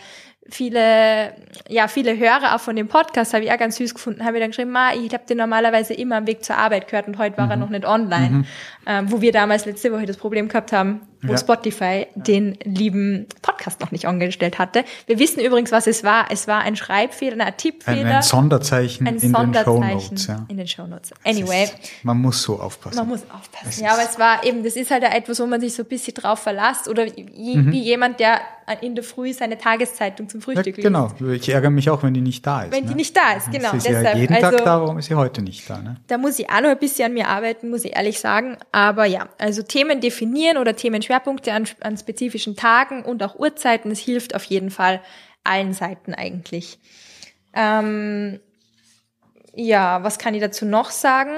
viele, ja, viele Hörer auch von dem Podcast habe ich auch ganz süß gefunden, habe ich dann geschrieben, Ma, ich habe den normalerweise immer am Weg zur Arbeit gehört und heute war mhm. er noch nicht online, mhm. ähm, wo wir damals letzte Woche das Problem gehabt haben, wo ja. Spotify den lieben Podcast noch nicht angestellt hatte. Wir wissen übrigens, was es war. Es war ein Schreibfehler, ein Tippfehler. Ein, ein Sonderzeichen, ein in, Sonderzeichen den Shownotes, ja. in den Shownotes. Anyway. Ist, man muss so aufpassen. Man muss aufpassen. ja, aber es war eben, das ist halt etwas, wo man sich so ein bisschen drauf verlässt oder wie, mhm. wie jemand, der in der Früh seine Tageszeitung zum Frühstück ja, Genau, ich ärgere mich auch, wenn die nicht da ist. Wenn ne? die nicht da ist, genau. Sie ist deshalb. ja jeden Tag also, da, warum ist sie heute nicht da? Ne? Da muss ich auch noch ein bisschen an mir arbeiten, muss ich ehrlich sagen. Aber ja, also Themen definieren oder Themenschwerpunkte an, an spezifischen Tagen und auch Uhrzeiten, das hilft auf jeden Fall allen Seiten eigentlich. Ähm, ja, was kann ich dazu noch sagen?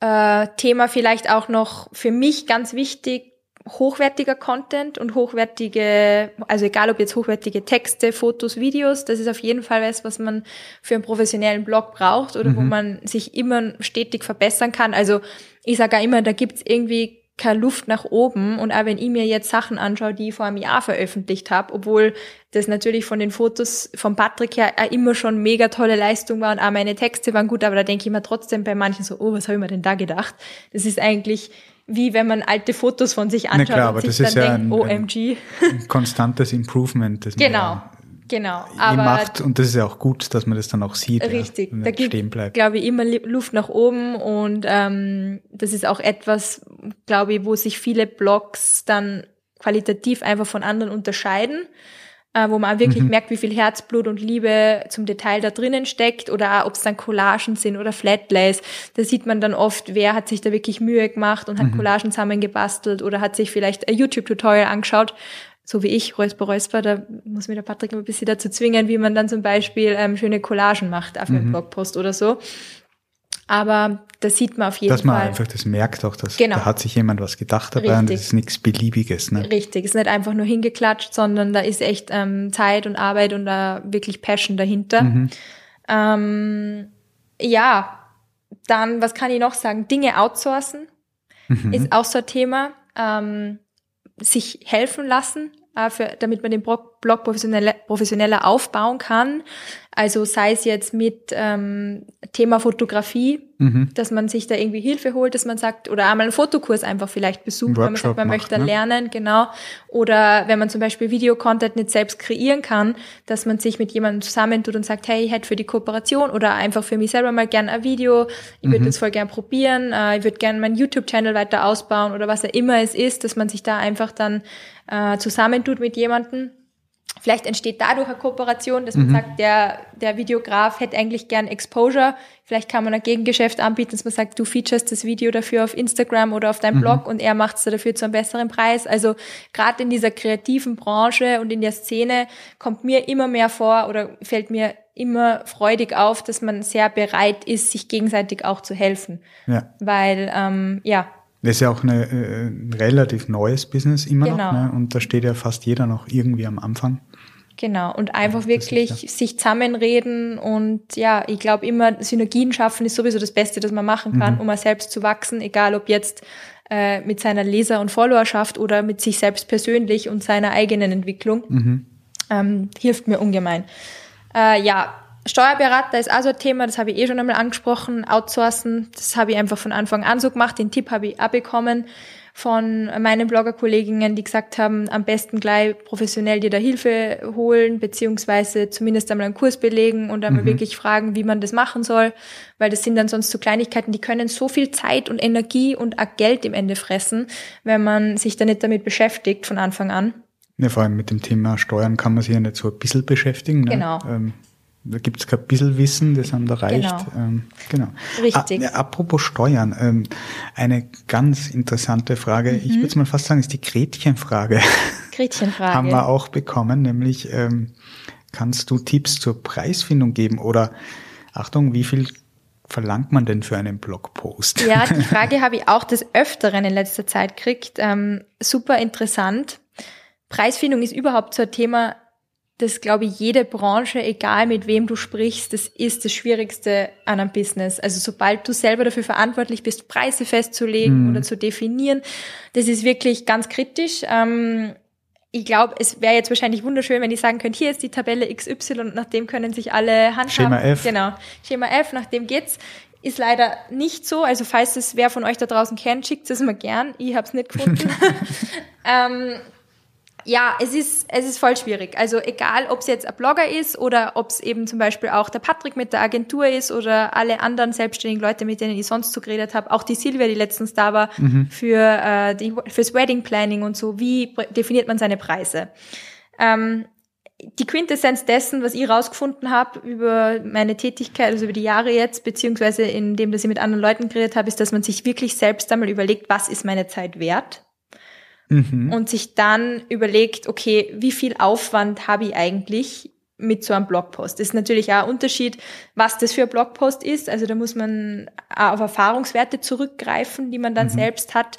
Äh, Thema vielleicht auch noch für mich ganz wichtig, hochwertiger Content und hochwertige, also egal ob jetzt hochwertige Texte, Fotos, Videos, das ist auf jeden Fall was, was man für einen professionellen Blog braucht oder mhm. wo man sich immer stetig verbessern kann. Also ich sage ja immer, da gibt's irgendwie keine Luft nach oben und auch wenn ich mir jetzt Sachen anschaue, die ich vor einem Jahr veröffentlicht habe, obwohl das natürlich von den Fotos von Patrick her immer schon mega tolle Leistung war und auch meine Texte waren gut, aber da denke ich mir trotzdem bei manchen so, oh, was habe ich mir denn da gedacht? Das ist eigentlich wie wenn man alte Fotos von sich anschaut klar, und sich dann denkt, ein, OMG. Ein konstantes Improvement. Das genau, genau. Aber macht, und das ist ja auch gut, dass man das dann auch sieht. Richtig, ja, da gibt glaube ich, immer Luft nach oben und ähm, das ist auch etwas, glaube ich, wo sich viele Blogs dann qualitativ einfach von anderen unterscheiden äh, wo man auch wirklich mhm. merkt, wie viel Herzblut und Liebe zum Detail da drinnen steckt oder ob es dann Collagen sind oder Flatlays. Da sieht man dann oft, wer hat sich da wirklich Mühe gemacht und hat mhm. Collagen zusammengebastelt oder hat sich vielleicht ein YouTube-Tutorial angeschaut so wie ich, Räusper Räusper, da muss mir der Patrick ein bisschen dazu zwingen, wie man dann zum Beispiel ähm, schöne Collagen macht auf einem mhm. Blogpost oder so. Aber da sieht man auf jeden Fall. Dass man Fall. einfach das merkt auch, dass genau. da hat sich jemand was gedacht dabei Richtig. und das ist nichts Beliebiges. Ne? Richtig, es ist nicht einfach nur hingeklatscht, sondern da ist echt ähm, Zeit und Arbeit und da wirklich Passion dahinter. Mhm. Ähm, ja, dann, was kann ich noch sagen? Dinge outsourcen mhm. ist auch so ein Thema. Ähm, sich helfen lassen, äh, für, damit man den Blog professioneller, professioneller aufbauen kann. Also sei es jetzt mit ähm, Thema Fotografie, mhm. dass man sich da irgendwie Hilfe holt, dass man sagt, oder einmal einen Fotokurs einfach vielleicht besucht, wenn man sagt, man macht, möchte ne? lernen, genau. Oder wenn man zum Beispiel Videocontent nicht selbst kreieren kann, dass man sich mit jemandem zusammentut und sagt, hey, ich hätte für die Kooperation oder einfach für mich selber mal gern ein Video, ich würde mhm. das voll gern probieren, äh, ich würde gern meinen YouTube-Channel weiter ausbauen oder was auch immer es ist, dass man sich da einfach dann äh, zusammentut mit jemandem Vielleicht entsteht dadurch eine Kooperation, dass man mhm. sagt, der, der Videograf hätte eigentlich gern Exposure. Vielleicht kann man ein Gegengeschäft anbieten, dass man sagt, du featurest das Video dafür auf Instagram oder auf deinem mhm. Blog und er macht es dafür zu einem besseren Preis. Also gerade in dieser kreativen Branche und in der Szene kommt mir immer mehr vor oder fällt mir immer freudig auf, dass man sehr bereit ist, sich gegenseitig auch zu helfen. Ja. Weil, ähm, ja, das ist ja auch eine, äh, ein relativ neues Business immer genau. noch. Ne? Und da steht ja fast jeder noch irgendwie am Anfang. Genau, und einfach wirklich ja. sich zusammenreden und ja, ich glaube immer, Synergien schaffen ist sowieso das Beste, das man machen kann, mhm. um mal selbst zu wachsen, egal ob jetzt äh, mit seiner Leser- und Followerschaft oder mit sich selbst persönlich und seiner eigenen Entwicklung. Mhm. Ähm, hilft mir ungemein. Äh, ja, Steuerberater ist also ein Thema, das habe ich eh schon einmal angesprochen. Outsourcen, das habe ich einfach von Anfang an so gemacht. Den Tipp habe ich abbekommen von meinen Bloggerkolleginnen, die gesagt haben, am besten gleich professionell dir da Hilfe holen, beziehungsweise zumindest einmal einen Kurs belegen und einmal mhm. wirklich fragen, wie man das machen soll, weil das sind dann sonst so Kleinigkeiten, die können so viel Zeit und Energie und auch Geld im Ende fressen, wenn man sich da nicht damit beschäftigt von Anfang an. Ja, vor allem mit dem Thema Steuern kann man sich ja nicht so ein bisschen beschäftigen. Ne? Genau. Ähm, da gibt es kein bisschen Wissen, das haben da reicht. Genau. Ähm, genau. Richtig. Ah, apropos Steuern, ähm, eine ganz interessante Frage, Mhm. ich würde mal fast sagen, ist die Gretchenfrage. Gretchenfrage. haben wir auch bekommen, nämlich ähm, kannst du Tipps zur Preisfindung geben oder Achtung, wie viel verlangt man denn für einen Blogpost? Ja, die Frage habe ich auch des Öfteren in letzter Zeit gekriegt. Ähm, super interessant. Preisfindung ist überhaupt so ein Thema, das glaube ich jede Branche, egal mit wem du sprichst, das ist das Schwierigste an einem Business. Also sobald du selber dafür verantwortlich bist, Preise festzulegen oder zu definieren, das ist wirklich ganz kritisch. Ähm, ich glaube, es wäre jetzt wahrscheinlich wunderschön, wenn ich sagen könnte, hier ist die Tabelle XY und nach dem können sich alle handhaben. Schema F. Genau, Schema F, nach dem geht's. Ist leider nicht so. Also falls es wer von euch da draußen kennt, schickt es mir gern. Ich habe es nicht gefunden. ähm, ja, es ist, es ist voll schwierig. Also egal, ob es jetzt ein Blogger ist oder ob es eben zum Beispiel auch der Patrick mit der Agentur ist oder alle anderen selbstständigen Leute, mit denen ich sonst so geredet habe, auch die Silvia, die letztens da war, für äh, die, fürs Wedding Planning und so. Wie definiert man seine Preise? Ähm, die Quintessenz dessen, was ich rausgefunden habe über meine Tätigkeit, also über die Jahre jetzt, beziehungsweise in dem, dass ich mit anderen Leuten geredet habe, ist, dass man sich wirklich selbst einmal überlegt, was ist meine Zeit wert? Mhm. Und sich dann überlegt, okay, wie viel Aufwand habe ich eigentlich mit so einem Blogpost? Das ist natürlich auch ein Unterschied, was das für ein Blogpost ist. Also da muss man auch auf Erfahrungswerte zurückgreifen, die man dann selbst hat.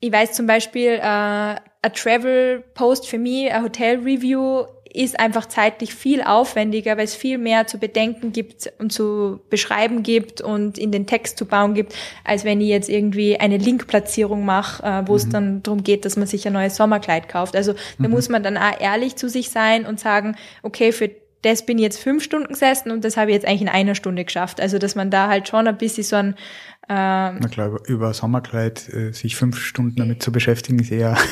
Ich weiß zum Beispiel, äh, ein Travel-Post für mich, ein Hotel-Review ist einfach zeitlich viel aufwendiger, weil es viel mehr zu bedenken gibt und zu beschreiben gibt und in den Text zu bauen gibt, als wenn ich jetzt irgendwie eine Linkplatzierung mache, äh, wo es dann darum geht, dass man sich ein neues Sommerkleid kauft. Also da muss man dann auch ehrlich zu sich sein und sagen, okay, für das bin ich jetzt fünf Stunden gesessen und das habe ich jetzt eigentlich in einer Stunde geschafft. Also dass man da halt schon ein bisschen so ein Na klar, über, über Sommerkleid äh, sich fünf Stunden damit zu beschäftigen, ist eher.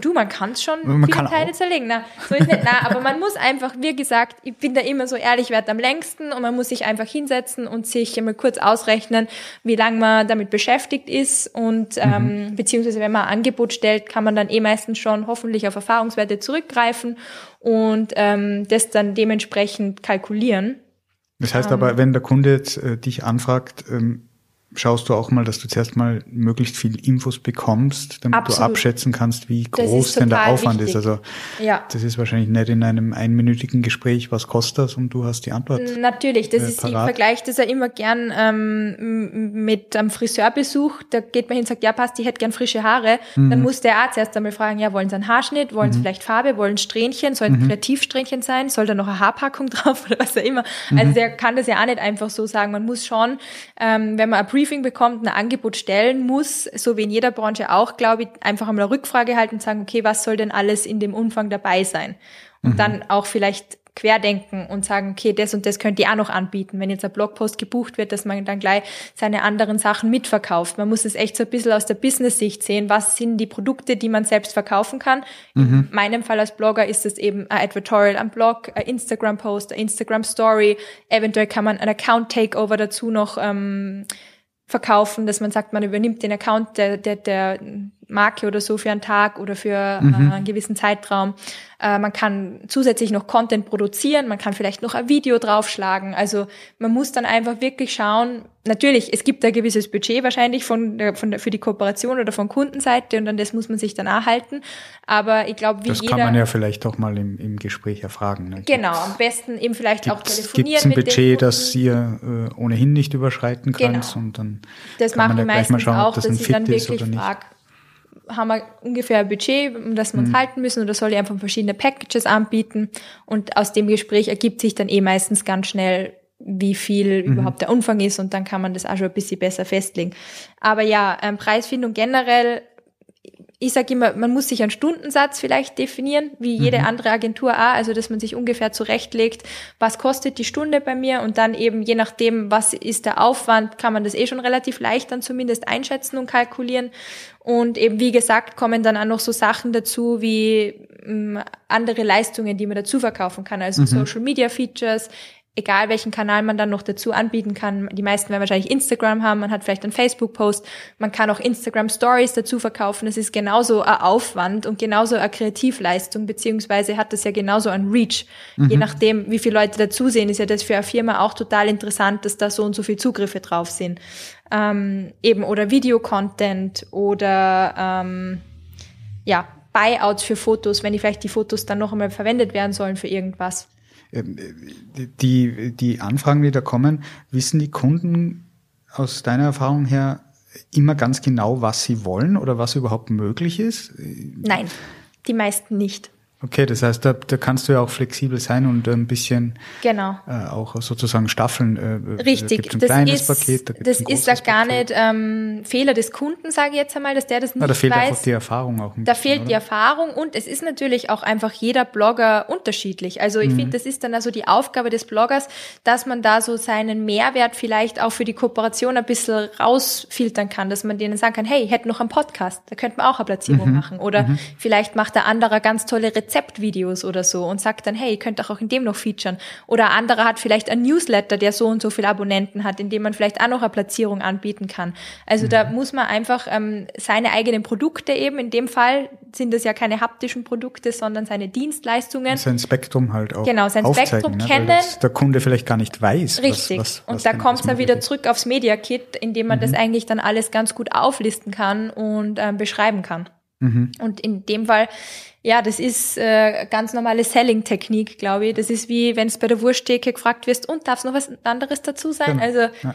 Du, man kann es schon Man viele kann Teile auch. zerlegen. Na, so ist nicht. Na, aber man muss einfach, wie gesagt, ich bin da immer so ehrlich, wert am längsten und man muss sich einfach hinsetzen und sich einmal kurz ausrechnen, wie lange man damit beschäftigt ist und ähm, beziehungsweise wenn man ein Angebot stellt, kann man dann eh meistens schon hoffentlich auf Erfahrungswerte zurückgreifen und ähm, das dann dementsprechend kalkulieren. Das heißt Ähm. aber, wenn der Kunde jetzt äh, dich anfragt, ähm, schaust du auch mal, dass du zuerst mal möglichst viel Infos bekommst, damit Absolut. du abschätzen kannst, wie groß ist denn der Aufwand ist. wichtig. Also Ja. das ist wahrscheinlich nicht in einem einminütigen Gespräch, was kostet das und du hast die Antwort. Natürlich, das äh, ist, ich vergleiche das ja immer gern ähm, mit einem Friseurbesuch. Da geht man hin und sagt, ja passt, ich hätte gern frische Haare. Mhm. Dann muss der Arzt erst einmal fragen, ja, wollen Sie einen Haarschnitt, wollen Sie vielleicht Farbe, wollen Sie Strähnchen, soll Mhm. ein Kreativsträhnchen sein, soll da noch eine Haarpackung drauf oder was auch immer. Mhm. Also der kann das ja auch nicht einfach so sagen. Man muss schon, ähm, wenn man ein Briefing bekommt, ein Angebot stellen muss, so wie in jeder Branche auch, glaube ich, einfach einmal eine Rückfrage halten und sagen, okay, was soll denn alles in dem Umfang dabei sein? Und dann auch vielleicht querdenken und sagen, okay, das und das könnt ihr auch noch anbieten. Wenn jetzt ein Blogpost gebucht wird, dass man dann gleich seine anderen Sachen mitverkauft. Man muss es echt so ein bisschen aus der Business-Sicht sehen. Was sind die Produkte, die man selbst verkaufen kann? In meinem Fall als Blogger ist es eben ein Advertorial am Blog, ein Instagram-Post, ein Instagram-Story. Eventuell kann man ein Account-Takeover dazu noch ähm, verkaufen, dass man sagt, man übernimmt den Account der, der, der Marke oder so für einen Tag oder für äh, einen gewissen Zeitraum. Äh, man kann zusätzlich noch Content produzieren, man kann vielleicht noch ein Video draufschlagen. Also man muss dann einfach wirklich schauen, natürlich, es gibt ein gewisses Budget wahrscheinlich von der, von der, für die Kooperation oder von Kundenseite und an das muss man sich dann auch halten. Aber ich glaube, wie Das jeder... kann man ja vielleicht auch mal im, im Gespräch erfragen. Ne? Genau, am besten eben vielleicht auch Gibt telefonieren es ein Budget, das ihr äh, ohnehin nicht überschreiten kannst Genau. und dann Das kann man machen ja die gleich mal schauen, ob auch, das dass ein ich dann Fit ist wirklich oder nicht. frage, haben wir ungefähr ein Budget, um das wir uns halten müssen oder soll ich einfach verschiedene Packages anbieten? Und aus dem Gespräch ergibt sich dann eh meistens ganz schnell, wie viel überhaupt der Umfang ist und dann kann man das auch schon ein bisschen besser festlegen. Aber ja, ähm, Preisfindung generell, ich sage immer, man muss sich einen Stundensatz vielleicht definieren, wie jede andere Agentur auch, also dass man sich ungefähr zurechtlegt, was kostet die Stunde bei mir und dann eben je nachdem, was ist der Aufwand, kann man das eh schon relativ leicht dann zumindest einschätzen und kalkulieren. Und eben wie gesagt, kommen dann auch noch so Sachen dazu wie mh, andere Leistungen, die man dazu verkaufen kann, also Social Media Features, egal welchen Kanal man dann noch dazu anbieten kann. Die meisten werden wahrscheinlich Instagram haben, man hat vielleicht einen Facebook-Post, man kann auch Instagram Stories dazu verkaufen. Das ist genauso ein Aufwand und genauso eine Kreativleistung, beziehungsweise hat das ja genauso ein Reach. Mhm. Je nachdem, wie viele Leute dazu sehen, ist ja das für eine Firma auch total interessant, dass da so und so viele Zugriffe drauf sind. Ähm, eben oder Videocontent oder ähm, ja, Buyouts für Fotos, wenn die vielleicht die Fotos dann noch einmal verwendet werden sollen für irgendwas. Ähm, die, die Anfragen, die da kommen, wissen die Kunden aus deiner Erfahrung her immer ganz genau, was sie wollen oder was überhaupt möglich ist? Nein, die meisten nicht. Okay, das heißt, da, da kannst du ja auch flexibel sein und ein bisschen genau. äh, auch sozusagen Staffeln. Äh, Richtig, ein das kleines ist, Paket, da das ist da gar nicht ähm, Fehler des Kunden, sage ich jetzt einmal, dass der das nicht Na, da fehlt weiß. einfach die Erfahrung auch. Da bisschen, fehlt oder? die Erfahrung und es ist natürlich auch einfach jeder Blogger unterschiedlich. Also ich Mhm. finde, das ist dann also die Aufgabe des Bloggers, dass man da so seinen Mehrwert vielleicht auch für die Kooperation ein bisschen rausfiltern kann, dass man denen sagen kann, hey, ich hätte noch einen Podcast, da könnte man auch eine Platzierung Mhm. machen. Oder vielleicht macht der andere ganz tolle Rezeptvideos oder so und sagt dann, hey, ihr könnt doch auch in dem noch featuren. Oder ein anderer hat vielleicht ein Newsletter, der so und so viele Abonnenten hat, in dem man vielleicht auch noch eine Platzierung anbieten kann. Also da muss man einfach ähm, seine eigenen Produkte eben, in dem Fall sind das ja keine haptischen Produkte, sondern seine Dienstleistungen. sein Spektrum halt auch Genau, sein Spektrum ne? Kennen. das der Kunde vielleicht gar nicht weiß. Richtig. Was, was, was und da kommt es dann wieder ist. zurück aufs Media Kit, in dem man Mhm. das eigentlich dann alles ganz gut auflisten kann und ähm, beschreiben kann. Mhm. Und in dem Fall, ja, das ist äh, ganz normale Selling-Technik, glaube ich. Das ist wie, wenn es bei der Wursttheke gefragt wirst, und darf es noch was anderes dazu sein? Genau. Also Ja.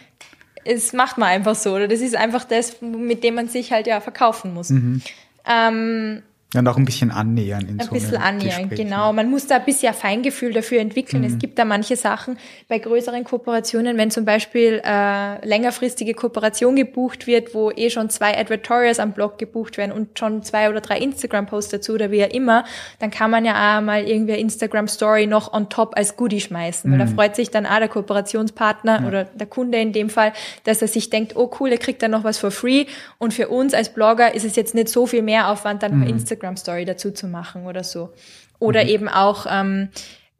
es macht man einfach so. Oder das ist einfach das, mit dem man sich halt ja verkaufen muss. Mhm. Ähm, Ja, auch ein bisschen annähern in ein so bisschen annähern, Gespräch, genau. ne? Man muss da ein bisschen Feingefühl dafür entwickeln. Es gibt da manche Sachen bei größeren Kooperationen, wenn zum Beispiel äh, längerfristige Kooperation gebucht wird, wo eh schon zwei Advertorials am Blog gebucht werden und schon zwei oder drei Instagram-Posts dazu oder wie auch immer, dann kann man ja auch mal irgendwie eine Instagram-Story noch on top als Goodie schmeißen. Weil da freut sich dann auch der Kooperationspartner oder der Kunde in dem Fall, dass er sich denkt, oh cool, er kriegt dann noch was for free. Und für uns als Blogger ist es jetzt nicht so viel mehr Aufwand, dann eine Instagram-Story dazu zu machen oder so. Oder eben auch, ähm,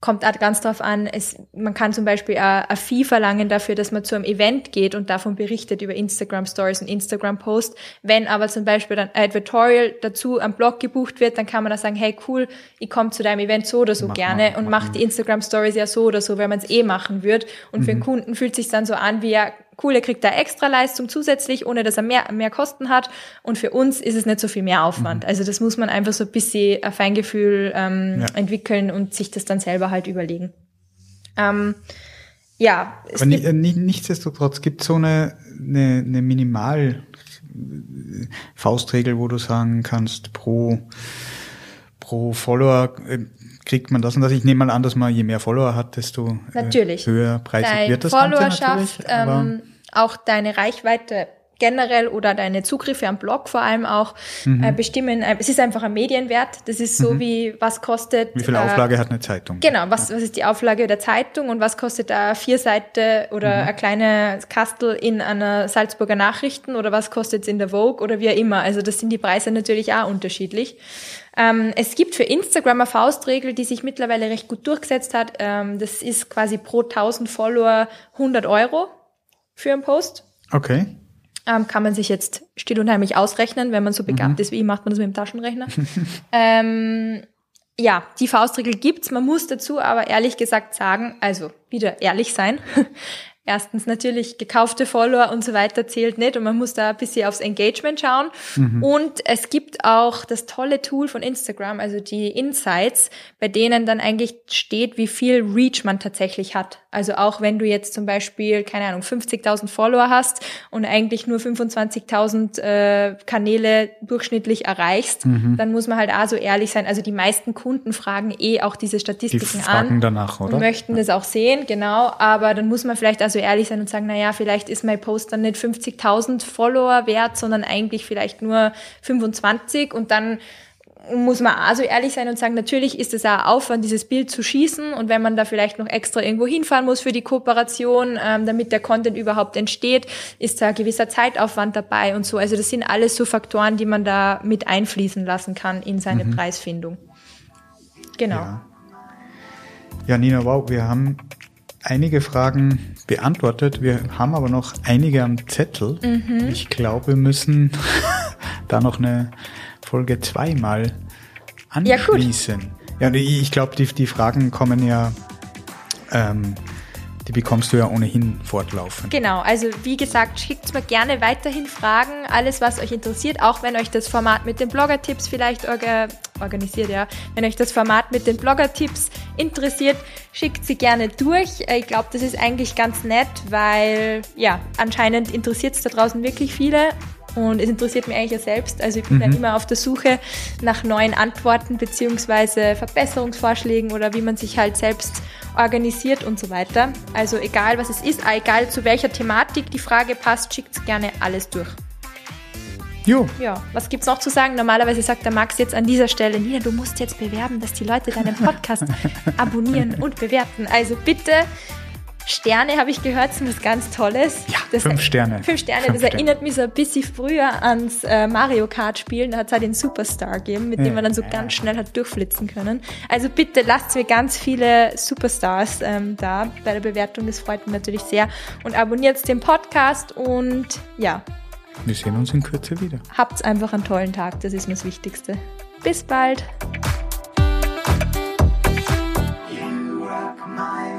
kommt auch ganz drauf an, es, man kann zum Beispiel ein ein Fee verlangen dafür, dass man zu einem Event geht und davon berichtet über Instagram Stories und Instagram Post. Wenn aber zum Beispiel dann ein Advertorial dazu am Blog gebucht wird, dann kann man da sagen, hey cool, ich komme zu deinem Event so oder so Mach gerne mal, und mach mache die Instagram Stories ja so oder so, weil man es eh machen wird. Und für den Kunden fühlt sich dann so an, wie ja, cool, er kriegt da extra Leistung zusätzlich, ohne dass er mehr, mehr Kosten hat. Und für uns ist es nicht so viel mehr Aufwand. Also das muss man einfach so ein bisschen ein Feingefühl ähm, Ja. entwickeln und sich das dann selber halt überlegen. Ähm, ja, Aber ni- äh, ni- nichtsdestotrotz gibt es so eine, eine, eine Minimal äh, Faustregel, wo du sagen kannst, pro, pro Follower äh, kriegt man das und das. Ich nehme mal an, dass man je mehr Follower hat, desto äh, Natürlich. höher preisig deine wird das Ganze Followerschaft, natürlich. aber- ähm, auch deine Reichweite generell oder deine Zugriffe am Blog vor allem auch Mhm. äh, bestimmen. Äh, es ist einfach ein Medienwert. Das ist so wie, was kostet. wie viel äh, Auflage hat eine Zeitung? Genau, was, was ist die Auflage der Zeitung und was kostet da vier Seite oder Mhm. eine kleine Kastel in einer Salzburger Nachrichten oder was kostet es in der Vogue oder wie auch immer. Also das sind die Preise natürlich auch unterschiedlich. Ähm, es gibt für Instagram eine Faustregel, die sich mittlerweile recht gut durchgesetzt hat. Ähm, das ist quasi pro 1000 Follower 100 Euro für einen Post. Okay. Ähm, kann man sich jetzt still und heimlich ausrechnen. Wenn man so begabt ist wie ich, macht man das mit dem Taschenrechner. ähm, ja, die Faustregel gibt's. Man muss dazu aber ehrlich gesagt sagen, also wieder ehrlich sein. Erstens natürlich gekaufte Follower und so weiter zählt nicht und man muss da ein bisschen aufs Engagement schauen. Und es gibt auch das tolle Tool von Instagram, also die Insights, bei denen dann eigentlich steht, wie viel Reach man tatsächlich hat. Also auch wenn du jetzt zum Beispiel, keine Ahnung, 50.000 Follower hast und eigentlich nur 25.000 äh, Kanäle durchschnittlich erreichst, dann muss man halt auch so ehrlich sein. Also die meisten Kunden fragen eh auch diese Die Statistiken fragen an danach, oder? und möchten das auch sehen, genau. Aber dann muss man vielleicht also ehrlich sein und sagen, na ja, vielleicht ist mein Post dann nicht 50.000 Follower wert, sondern eigentlich vielleicht nur 25 und dann muss man also ehrlich sein und sagen, natürlich ist es auch Aufwand, dieses Bild zu schießen und wenn man da vielleicht noch extra irgendwo hinfahren muss für die Kooperation, ähm, damit der Content überhaupt entsteht, ist da ein gewisser Zeitaufwand dabei und so. Also das sind alles so Faktoren, die man da mit einfließen lassen kann in seine Preisfindung. Genau. Ja. ja, Nina, wow, wir haben einige Fragen beantwortet. Wir haben aber noch einige am Zettel. Mhm. Ich glaube, wir müssen da noch eine Folge zweimal anschließen. Ja, ja ich glaube, die, die Fragen kommen ja ähm, die bekommst du ja ohnehin fortlaufend. Genau, also wie gesagt, schickt mir gerne weiterhin Fragen, alles was euch interessiert, auch wenn euch das Format mit den Blogger-Tipps vielleicht orga organisiert, ja. Wenn euch das Format mit den Blogger-Tipps interessiert, schickt sie gerne durch. Ich glaube, das ist eigentlich ganz nett, weil ja, anscheinend interessiert es da draußen wirklich viele und es interessiert mich eigentlich ja selbst. Also ich bin mhm. dann immer auf der Suche nach neuen Antworten beziehungsweise Verbesserungsvorschlägen oder wie man sich halt selbst organisiert und so weiter. Also egal was es ist, egal zu welcher Thematik die Frage passt, schickt gerne alles durch. Jo. Ja, was gibt's noch zu sagen? Normalerweise sagt der Max jetzt an dieser Stelle, Nina, du musst jetzt bewerben, dass die Leute deinen Podcast abonnieren und bewerten. Also bitte Sterne habe ich gehört, sind was ganz Tolles. Ja, das, fünf äh, Sterne. Fünf Sterne, fünf das Sterne. erinnert mich so ein bisschen früher ans äh, Mario Kart Spielen. Da hat es halt den Superstar gegeben, mit ja. dem man dann so ganz schnell hat durchflitzen können. Also bitte lasst mir ganz viele Superstars ähm, da bei der Bewertung. Das freut mich natürlich sehr. Und abonniert den Podcast und ja. Wir sehen uns in Kürze wieder. Habt einfach einen tollen Tag, das ist mir das Wichtigste. Bis bald. You rock my